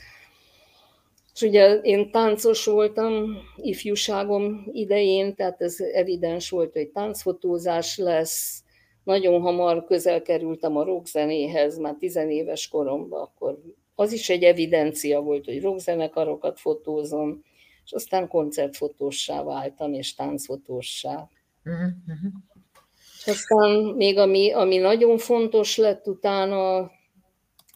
És ugye én táncos voltam ifjúságom idején, tehát ez evidens volt, hogy táncfotózás lesz. Nagyon hamar közel kerültem a rockzenéhez, már tizenéves koromban, akkor az is egy evidencia volt, hogy rockzenekarokat fotózom, és aztán koncertfotóssá váltam, és táncfotóssá. Uh-huh. És aztán még ami, ami nagyon fontos lett utána,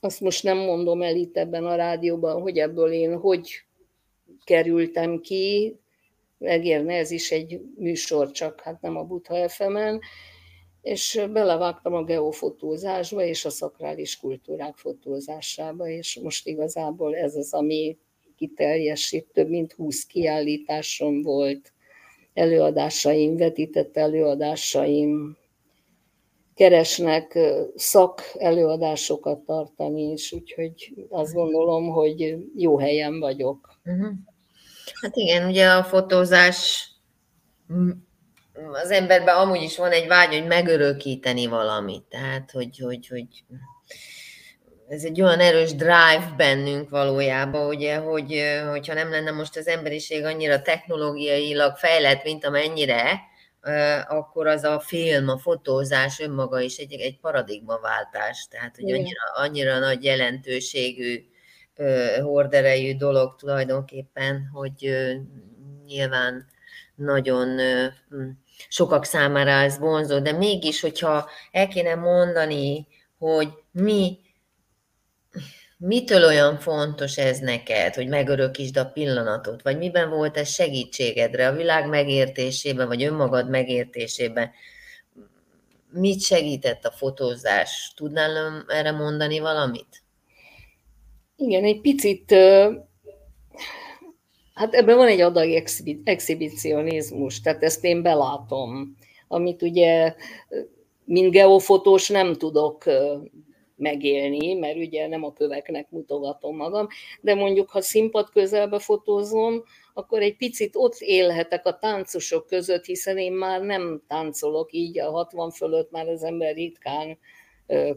azt most nem mondom el itt ebben a rádióban, hogy ebből én hogy kerültem ki, megérne ez is egy műsor, csak hát nem a Butha fm és belevágtam a geofotózásba és a szakrális kultúrák fotózásába, és most igazából ez az, ami kiteljesít, több mint 20 kiállításom volt, előadásaim, vetített előadásaim, keresnek szak előadásokat tartani is, úgyhogy azt gondolom, hogy jó helyen vagyok. Uh-huh. Hát igen, ugye a fotózás az emberben amúgy is van egy vágy, hogy megörökíteni valamit. Tehát, hogy, hogy, hogy ez egy olyan erős drive bennünk valójában, ugye, hogy, hogyha nem lenne most az emberiség annyira technológiailag fejlett, mint amennyire, akkor az a film, a fotózás önmaga is egy, egy paradigmaváltás. Tehát, hogy annyira, annyira nagy jelentőségű, horderejű dolog tulajdonképpen, hogy nyilván nagyon sokak számára ez vonzó, de mégis, hogyha el kéne mondani, hogy mi mitől olyan fontos ez neked, hogy megörökítsd a pillanatot, vagy miben volt ez segítségedre a világ megértésében, vagy önmagad megértésében? Mit segített a fotózás? Tudnál erre mondani valamit? Igen, egy picit, hát ebben van egy adag exhibicionizmus, tehát ezt én belátom, amit ugye, mint geofotós nem tudok megélni, mert ugye nem a köveknek mutogatom magam, de mondjuk, ha színpad közelbe fotózom, akkor egy picit ott élhetek a táncosok között, hiszen én már nem táncolok, így a 60 fölött már az ember ritkán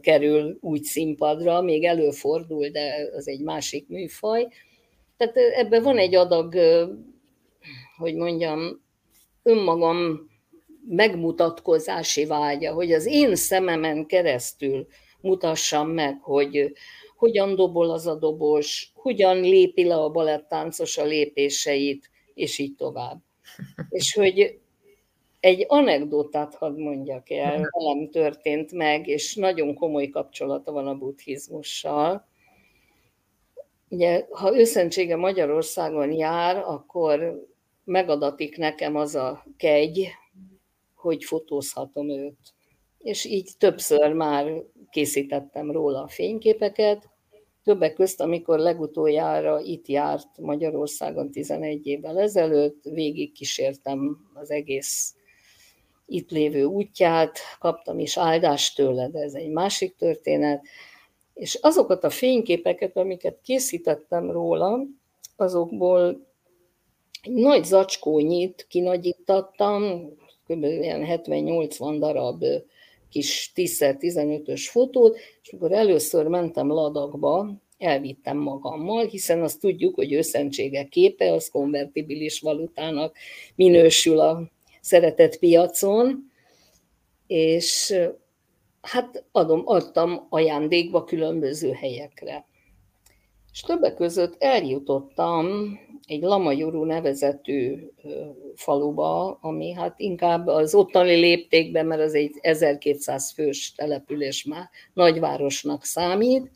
kerül úgy színpadra, még előfordul, de az egy másik műfaj. Tehát ebben van egy adag, hogy mondjam, önmagam megmutatkozási vágya, hogy az én szememen keresztül mutassam meg, hogy hogyan dobol az a dobos, hogyan lépi le a balettáncos a lépéseit, és így tovább. És hogy egy anekdotát hadd mondjak el, velem történt meg, és nagyon komoly kapcsolata van a buddhizmussal. Ugye, ha őszentsége Magyarországon jár, akkor megadatik nekem az a kegy, hogy fotózhatom őt. És így többször már készítettem róla a fényképeket, többek közt, amikor legutoljára itt járt Magyarországon 11 évvel ezelőtt, végig kísértem az egész itt lévő útját, kaptam is áldást tőle, de ez egy másik történet. És azokat a fényképeket, amiket készítettem róla, azokból egy nagy zacskónyit kinagyítattam, kb. 70-80 darab kis 10x15-ös fotót, és akkor először mentem ladakba, elvittem magammal, hiszen azt tudjuk, hogy őszentsége képe, az konvertibilis valutának minősül a szeretett piacon, és hát adom, adtam ajándékba különböző helyekre. És többek között eljutottam egy Lamajorú nevezetű faluba, ami hát inkább az ottani léptékben, mert az egy 1200 fős település már nagyvárosnak számít,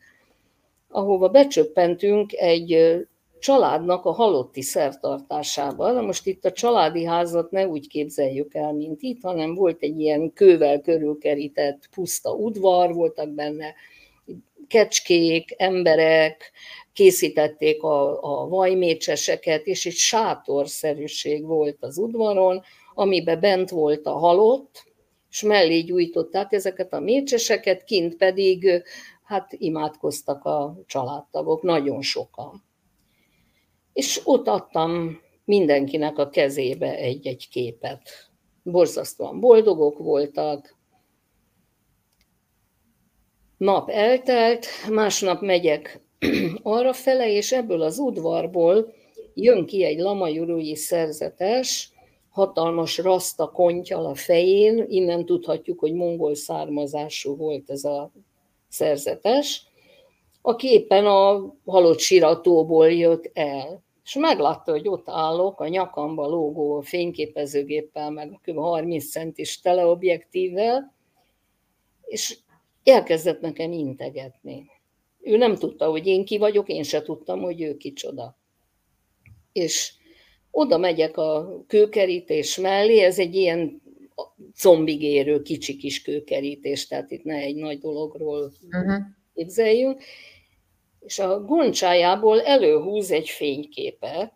ahova becsöppentünk egy családnak a halotti szertartásába. Na most itt a családi házat ne úgy képzeljük el, mint itt, hanem volt egy ilyen kővel körülkerített puszta udvar, voltak benne kecskék, emberek, készítették a, a vajmécseseket, és egy sátorszerűség volt az udvaron, amiben bent volt a halott, és mellé gyújtották ezeket a mécseseket, kint pedig hát imádkoztak a családtagok, nagyon sokan. és ott adtam mindenkinek a kezébe egy-egy képet. Borzasztóan boldogok voltak. Nap eltelt, másnap megyek arra fele, és ebből az udvarból jön ki egy lamajurúi szerzetes, hatalmas raszta kontyal a fején, innen tudhatjuk, hogy mongol származású volt ez a szerzetes, aki éppen a halott siratóból jött el. És meglátta, hogy ott állok, a nyakamba lógó fényképezőgéppel, meg a kb. 30 centis teleobjektívvel, és elkezdett nekem integetni. Ő nem tudta, hogy én ki vagyok, én se tudtam, hogy ő kicsoda. És oda megyek a kőkerítés mellé, ez egy ilyen combigérő kicsi kis kőkerítés, tehát itt ne egy nagy dologról uh-huh. képzeljünk, és a goncsájából előhúz egy fényképet,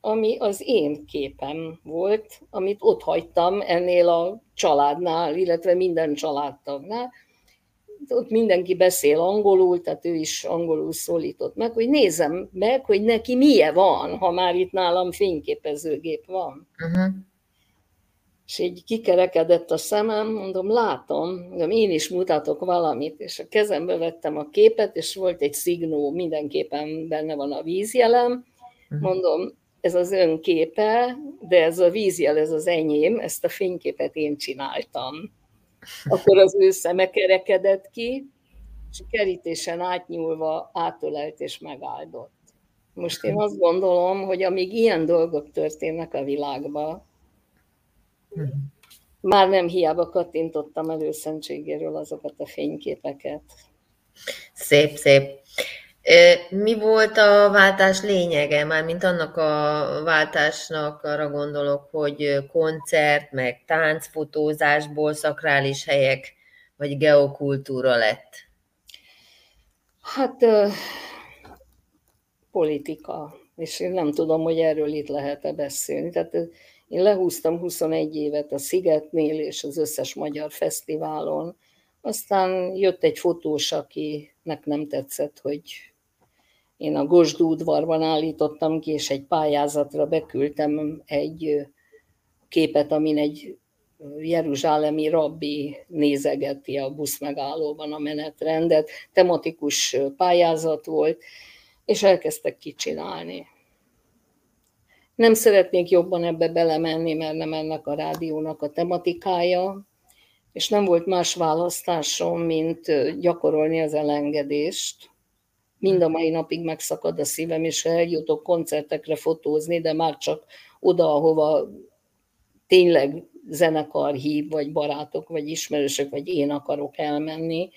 ami az én képem volt, amit ott hagytam ennél a családnál, illetve minden családtagnál, ott mindenki beszél angolul, tehát ő is angolul szólított meg, hogy nézem meg, hogy neki milyen van, ha már itt nálam fényképezőgép van. Uh-huh. És így kikerekedett a szemem, mondom, látom, mondom, én is mutatok valamit, és a kezembe vettem a képet, és volt egy szignó, mindenképpen benne van a vízjelem, uh-huh. mondom, ez az ön képe, de ez a vízjel, ez az enyém, ezt a fényképet én csináltam akkor az ő szeme kerekedett ki, és kerítésen átnyúlva átölelt és megáldott. Most én azt gondolom, hogy amíg ilyen dolgok történnek a világban, már nem hiába kattintottam előszentségéről azokat a fényképeket. Szép, szép. Mi volt a váltás lényege? Mármint annak a váltásnak arra gondolok, hogy koncert, meg táncfotózásból szakrális helyek, vagy geokultúra lett? Hát politika, és én nem tudom, hogy erről itt lehet-e beszélni. Tehát én lehúztam 21 évet a Szigetnél és az összes magyar fesztiválon, aztán jött egy fotós, akinek nem tetszett, hogy én a Gosdú udvarban állítottam ki, és egy pályázatra beküldtem egy képet, amin egy jeruzsálemi rabbi nézegeti a busz megállóban a menetrendet. Tematikus pályázat volt, és elkezdtek kicsinálni. Nem szeretnék jobban ebbe belemenni, mert nem ennek a rádiónak a tematikája, és nem volt más választásom, mint gyakorolni az elengedést, mind a mai napig megszakad a szívem, és eljutok koncertekre fotózni, de már csak oda, ahova tényleg zenekar hív, vagy barátok, vagy ismerősök, vagy én akarok elmenni.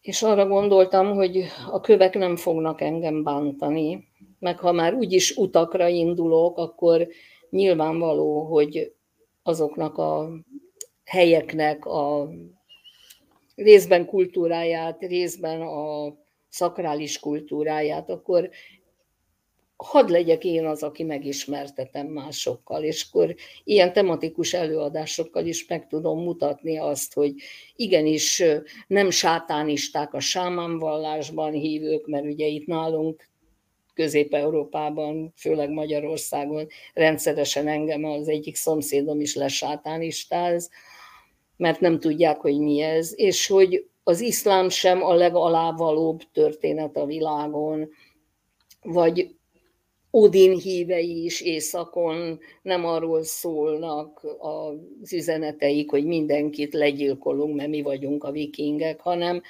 És arra gondoltam, hogy a kövek nem fognak engem bántani, meg ha már úgyis utakra indulok, akkor nyilvánvaló, hogy azoknak a helyeknek a részben kultúráját, részben a szakrális kultúráját, akkor hadd legyek én az, aki megismertetem másokkal, és akkor ilyen tematikus előadásokkal is meg tudom mutatni azt, hogy igenis nem sátánisták a sámánvallásban hívők, mert ugye itt nálunk Közép-Európában, főleg Magyarországon rendszeresen engem az egyik szomszédom is lesátánistáz, mert nem tudják, hogy mi ez, és hogy az iszlám sem a legalávalóbb történet a világon, vagy Odin hívei is északon nem arról szólnak az üzeneteik, hogy mindenkit legyilkolunk, mert mi vagyunk a vikingek, hanem,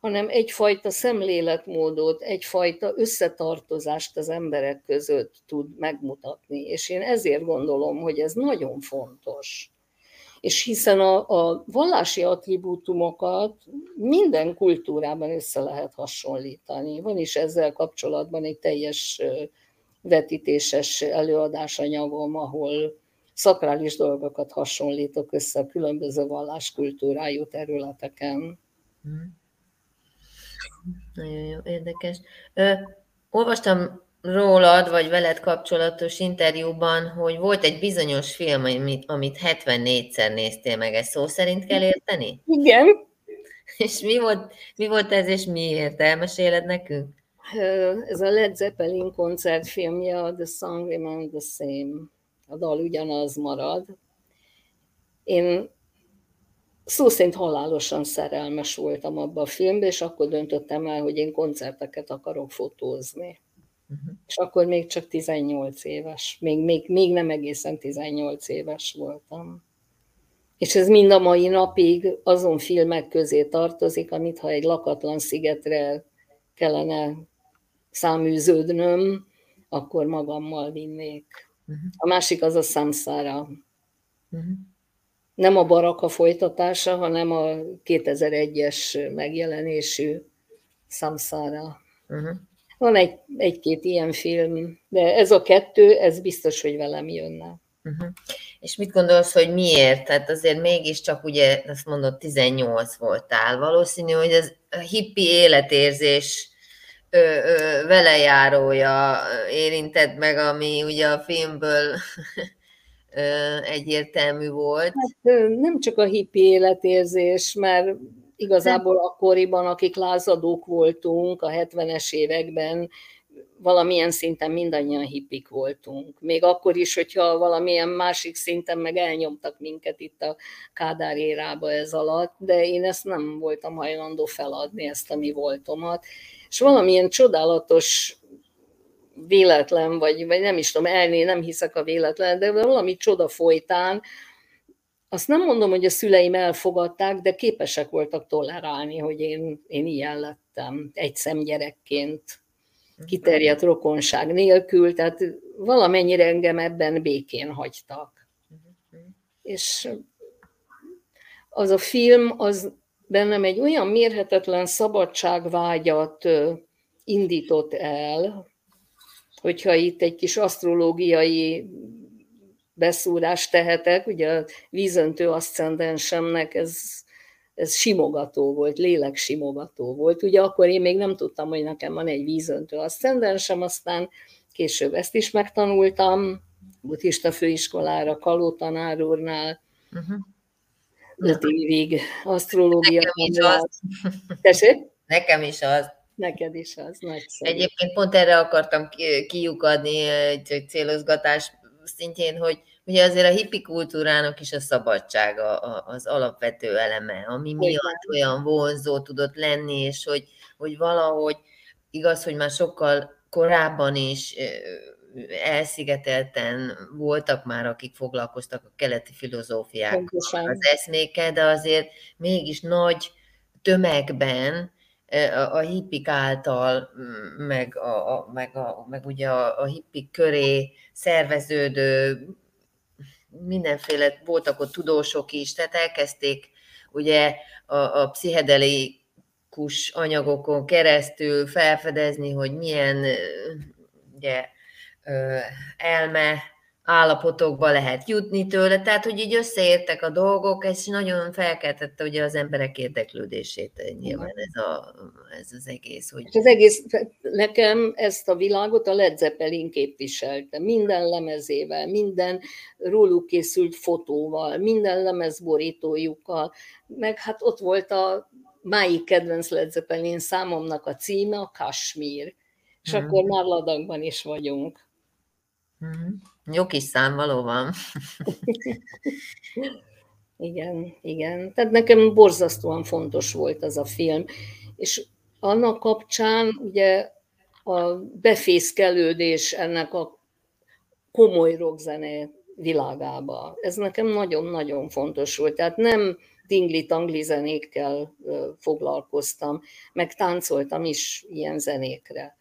hanem egyfajta szemléletmódot, egyfajta összetartozást az emberek között tud megmutatni. És én ezért gondolom, hogy ez nagyon fontos és hiszen a, a vallási attribútumokat minden kultúrában össze lehet hasonlítani. Van is ezzel kapcsolatban egy teljes vetítéses előadásanyagom, ahol szakrális dolgokat hasonlítok össze a különböző valláskultúrájú területeken. Hmm. Nagyon jó, érdekes. Ö, olvastam rólad, vagy veled kapcsolatos interjúban, hogy volt egy bizonyos film, amit, amit 74-szer néztél meg, ezt szó szerint kell érteni? Igen. És mi volt, mi volt ez, és miért? Elmeséled nekünk? Ez a Led Zeppelin koncertfilmje, a The Song Remains the Same. A dal ugyanaz marad. Én szó szerint halálosan szerelmes voltam abba a filmbe, és akkor döntöttem el, hogy én koncerteket akarok fotózni. Uh-huh. És akkor még csak 18 éves, még, még, még nem egészen 18 éves voltam. És ez mind a mai napig azon filmek közé tartozik, amit ha egy lakatlan szigetre kellene száműződnöm, akkor magammal vinnék. Uh-huh. A másik az a számszára. Uh-huh. Nem a baraka folytatása, hanem a 2001-es megjelenésű számszára. Uh-huh. Van egy, egy-két ilyen film, de ez a kettő, ez biztos, hogy velem jönne. Uh-huh. És mit gondolsz, hogy miért? Tehát azért mégiscsak ugye, azt mondod, 18 voltál. Valószínű, hogy az a hippi életérzés ö, ö, velejárója érintett meg, ami ugye a filmből ö, egyértelmű volt. Hát, nem csak a hippi életérzés, mert igazából akkoriban, akik lázadók voltunk a 70-es években, valamilyen szinten mindannyian hippik voltunk. Még akkor is, hogyha valamilyen másik szinten meg elnyomtak minket itt a Kádár érába ez alatt, de én ezt nem voltam hajlandó feladni, ezt a mi voltomat. És valamilyen csodálatos véletlen, vagy, vagy nem is tudom, elné, nem hiszek a véletlen, de valami csoda folytán, azt nem mondom, hogy a szüleim elfogadták, de képesek voltak tolerálni, hogy én, én ilyen lettem, egy szemgyerekként, kiterjedt rokonság nélkül, tehát valamennyire engem ebben békén hagytak. És az a film, az bennem egy olyan mérhetetlen szabadságvágyat indított el, hogyha itt egy kis asztrológiai beszúrást tehetek, ugye a vízöntő aszcendensemnek ez, ez simogató volt, lélek simogató volt. Ugye akkor én még nem tudtam, hogy nekem van egy vízöntő aszcendensem, aztán később ezt is megtanultam, buddhista főiskolára, Kaló tanár úrnál, uh-huh. öt évig asztrológia. Nekem is az. Tessék? Nekem is az. Neked is az, nagyszerű. Egyébként pont erre akartam kiukadni egy célozgatás szintjén, hogy ugye azért a hippi kultúrának is a szabadsága az alapvető eleme, ami miatt olyan vonzó tudott lenni, és hogy, hogy valahogy igaz, hogy már sokkal korábban is elszigetelten voltak már, akik foglalkoztak a keleti filozófiák az eszmékkel, de azért mégis nagy tömegben a hippik által, meg, a, meg, a, meg ugye a, a hippik köré szerveződő mindenféle, voltak ott tudósok is, tehát elkezdték ugye a, a pszichedelikus anyagokon keresztül felfedezni, hogy milyen ugye, elme állapotokba lehet jutni tőle, tehát hogy így összeértek a dolgok, ez nagyon felkeltette ugye az emberek érdeklődését nyilván ez, a, ez az egész. Hogy... Az egész, nekem ezt a világot a Led Zeppelin képviselte, minden lemezével, minden róluk készült fotóval, minden lemezborítójukkal, meg hát ott volt a máig kedvenc Led Zeppelin számomnak a címe, a Kashmir, és hmm. akkor már ladakban is vagyunk. Hmm. Jó kis szám, valóban. igen, igen. Tehát nekem borzasztóan fontos volt az a film. És annak kapcsán ugye a befészkelődés ennek a komoly rockzene világába. Ez nekem nagyon-nagyon fontos volt. Tehát nem dingli-tangli zenékkel foglalkoztam, meg táncoltam is ilyen zenékre.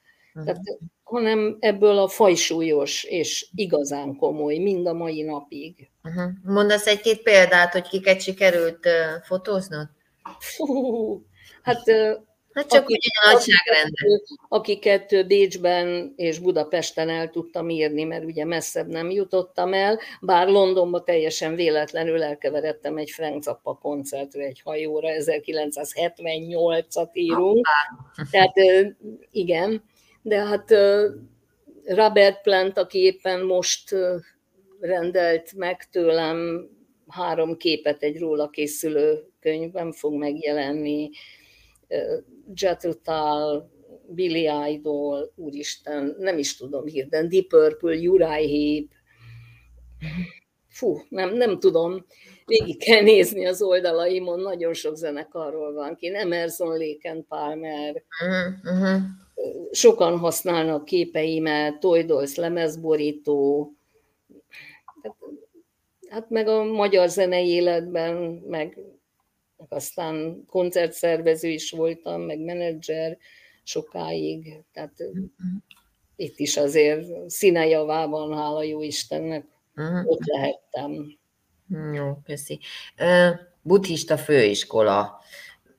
Tehát hanem ebből a fajsúlyos és igazán komoly, mind a mai napig. Uh-huh. Mondasz egy-két példát, hogy kiket sikerült uh, fotóznod? Fú, hát Hát csak úgy a nagyságrendben. Akiket Bécsben és Budapesten el tudtam írni, mert ugye messzebb nem jutottam el, bár Londonba teljesen véletlenül elkeveredtem egy Frank Zappa koncertre, egy hajóra, 1978-at írunk. Tehát igen, de hát Robert Plant, aki éppen most rendelt meg tőlem három képet egy róla készülő könyvben fog megjelenni, Jetrutal, Billy Idol, úristen, nem is tudom hirden, Deep Purple, Uriah Heep, fú, nem, nem tudom, végig kell nézni az oldalaimon, nagyon sok zenekarról van ki, Emerson, Lake Palmer, uh-huh, uh-huh. Sokan használnak képeimet, Toy Dolls lemezborító, hát, meg a magyar zenei életben, meg, meg aztán koncertszervező is voltam, meg menedzser sokáig, tehát uh-huh. itt is azért színejavában, hála jó Istennek, uh-huh. ott lehettem. Jó, köszi. Buddhista főiskola.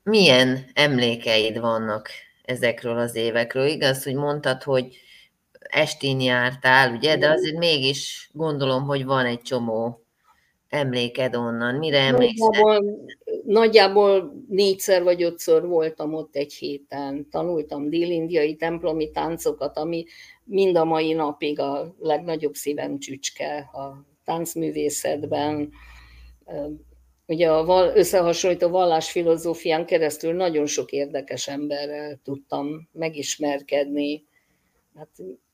Milyen emlékeid vannak ezekről az évekről? Igaz, hogy mondtad, hogy estén jártál, ugye, de azért mégis gondolom, hogy van egy csomó emléked onnan. Mire emlékszel? Nagyjából, nagyjából négyszer vagy ötször voltam ott egy héten. Tanultam dél-indiai templomi táncokat, ami mind a mai napig a legnagyobb szívem csücske a táncművészetben. Ugye a összehasonlító vallásfilozófián keresztül nagyon sok érdekes emberrel tudtam megismerkedni. Hát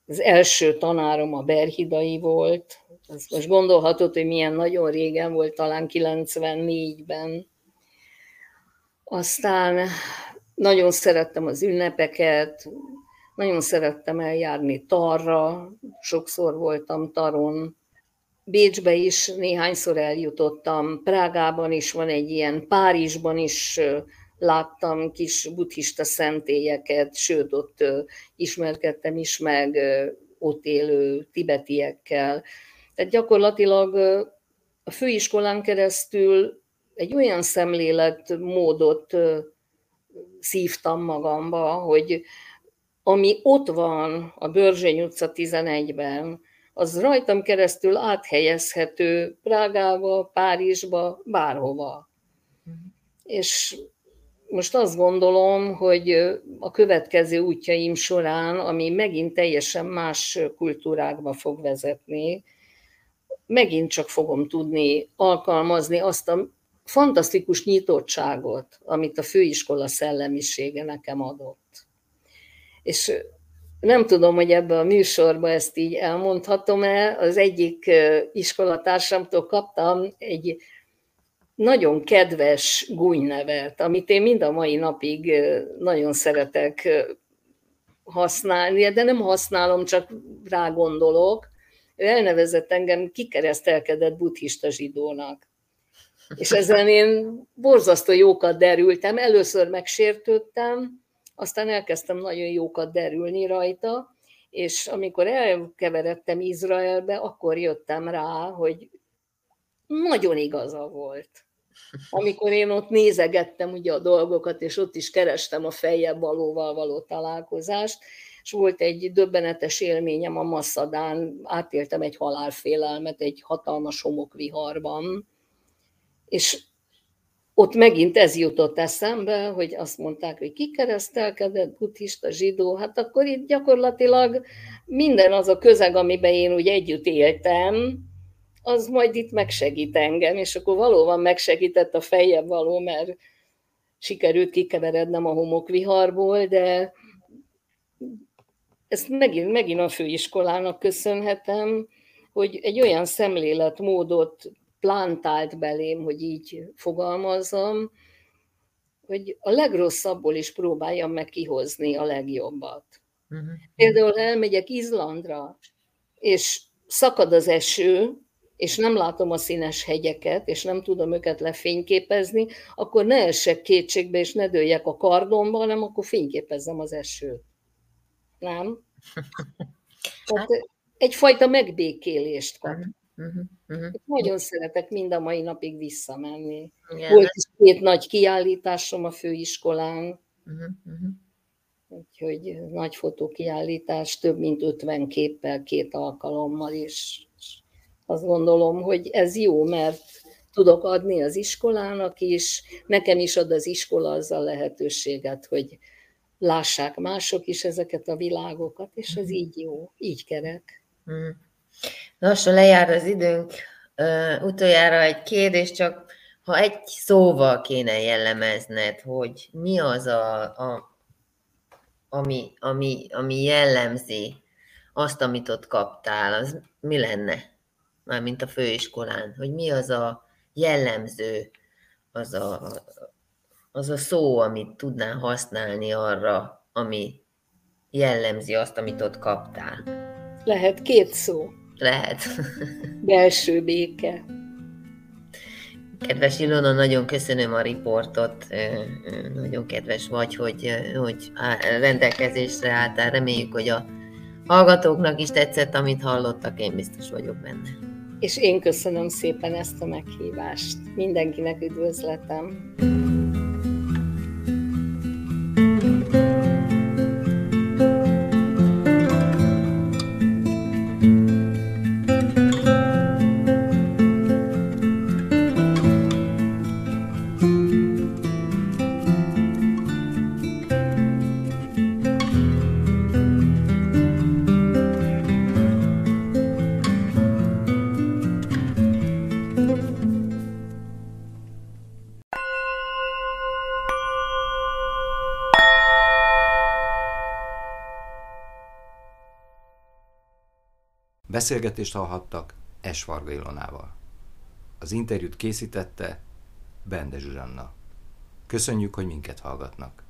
az első tanárom a Berhidai volt, az most gondolhatod, hogy milyen nagyon régen volt, talán 94-ben. Aztán nagyon szerettem az ünnepeket, nagyon szerettem eljárni tarra, sokszor voltam taron, Bécsbe is néhányszor eljutottam, Prágában is van egy ilyen, Párizsban is láttam kis buddhista szentélyeket, sőt, ott ismerkedtem is meg ott élő tibetiekkel. Tehát gyakorlatilag a főiskolán keresztül egy olyan szemléletmódot szívtam magamba, hogy ami ott van a Börzsény utca 11-ben, az rajtam keresztül áthelyezhető Prágába, Párizsba, bárhova. Uh-huh. És most azt gondolom, hogy a következő útjaim során, ami megint teljesen más kultúrákba fog vezetni, megint csak fogom tudni alkalmazni azt a fantasztikus nyitottságot, amit a főiskola szellemisége nekem adott. És nem tudom, hogy ebbe a műsorba ezt így elmondhatom-e. Az egyik iskolatársamtól kaptam egy nagyon kedves gúnynevet, amit én mind a mai napig nagyon szeretek használni, de nem használom, csak rá gondolok. Ő elnevezett engem kikeresztelkedett buddhista zsidónak. És ezen én borzasztó jókat derültem, először megsértődtem, aztán elkezdtem nagyon jókat derülni rajta, és amikor elkeveredtem Izraelbe, akkor jöttem rá, hogy nagyon igaza volt. Amikor én ott nézegettem ugye a dolgokat, és ott is kerestem a fejjel valóval való találkozást, és volt egy döbbenetes élményem a Masszadán, átéltem egy halálfélelmet egy hatalmas homokviharban, és ott megint ez jutott eszembe, hogy azt mondták, hogy kikeresztelkedett, buddhista, zsidó, hát akkor itt gyakorlatilag minden az a közeg, amiben én úgy együtt éltem, az majd itt megsegít engem, és akkor valóban megsegített a fejjebb való, mert sikerült kikeverednem a homokviharból, de ezt megint, megint a főiskolának köszönhetem, hogy egy olyan szemléletmódot plantált belém, hogy így fogalmazom, hogy a legrosszabbból is próbáljam meg kihozni a legjobbat. Uh-huh. Például elmegyek Izlandra, és szakad az eső, és nem látom a színes hegyeket, és nem tudom őket lefényképezni, akkor ne essek kétségbe, és ne dőljek a kardomba, hanem akkor fényképezzem az esőt. Nem? Tehát egyfajta megbékélést kap. Uh-huh. Uh-huh, uh-huh. Nagyon szeretek mind a mai napig visszamenni. Igen. Volt is két nagy kiállításom a főiskolán, uh-huh, uh-huh. úgyhogy nagy fotókiállítás, több mint 50 képpel, két alkalommal is. Azt gondolom, hogy ez jó, mert tudok adni az iskolának is, nekem is ad az iskola azzal lehetőséget, hogy lássák mások is ezeket a világokat, és ez így jó, így kerek. Uh-huh. Lassan lejár az időnk. Uh, utoljára egy kérdés, csak ha egy szóval kéne jellemezned, hogy mi az a, a ami, ami, ami jellemzi azt, amit ott kaptál, az mi lenne? Mármint a főiskolán, hogy mi az a jellemző, az a, az a szó, amit tudnál használni arra, ami jellemzi azt, amit ott kaptál. Lehet két szó. Lehet. Belső béke. Kedves Ilona, nagyon köszönöm a riportot, nagyon kedves vagy, hogy, hogy rendelkezésre álltál. Reméljük, hogy a hallgatóknak is tetszett, amit hallottak, én biztos vagyok benne. És én köszönöm szépen ezt a meghívást. Mindenkinek üdvözletem. Beszélgetést hallhattak Es Varga Ilonával. Az interjút készítette Bende Zsuzsanna. Köszönjük, hogy minket hallgatnak.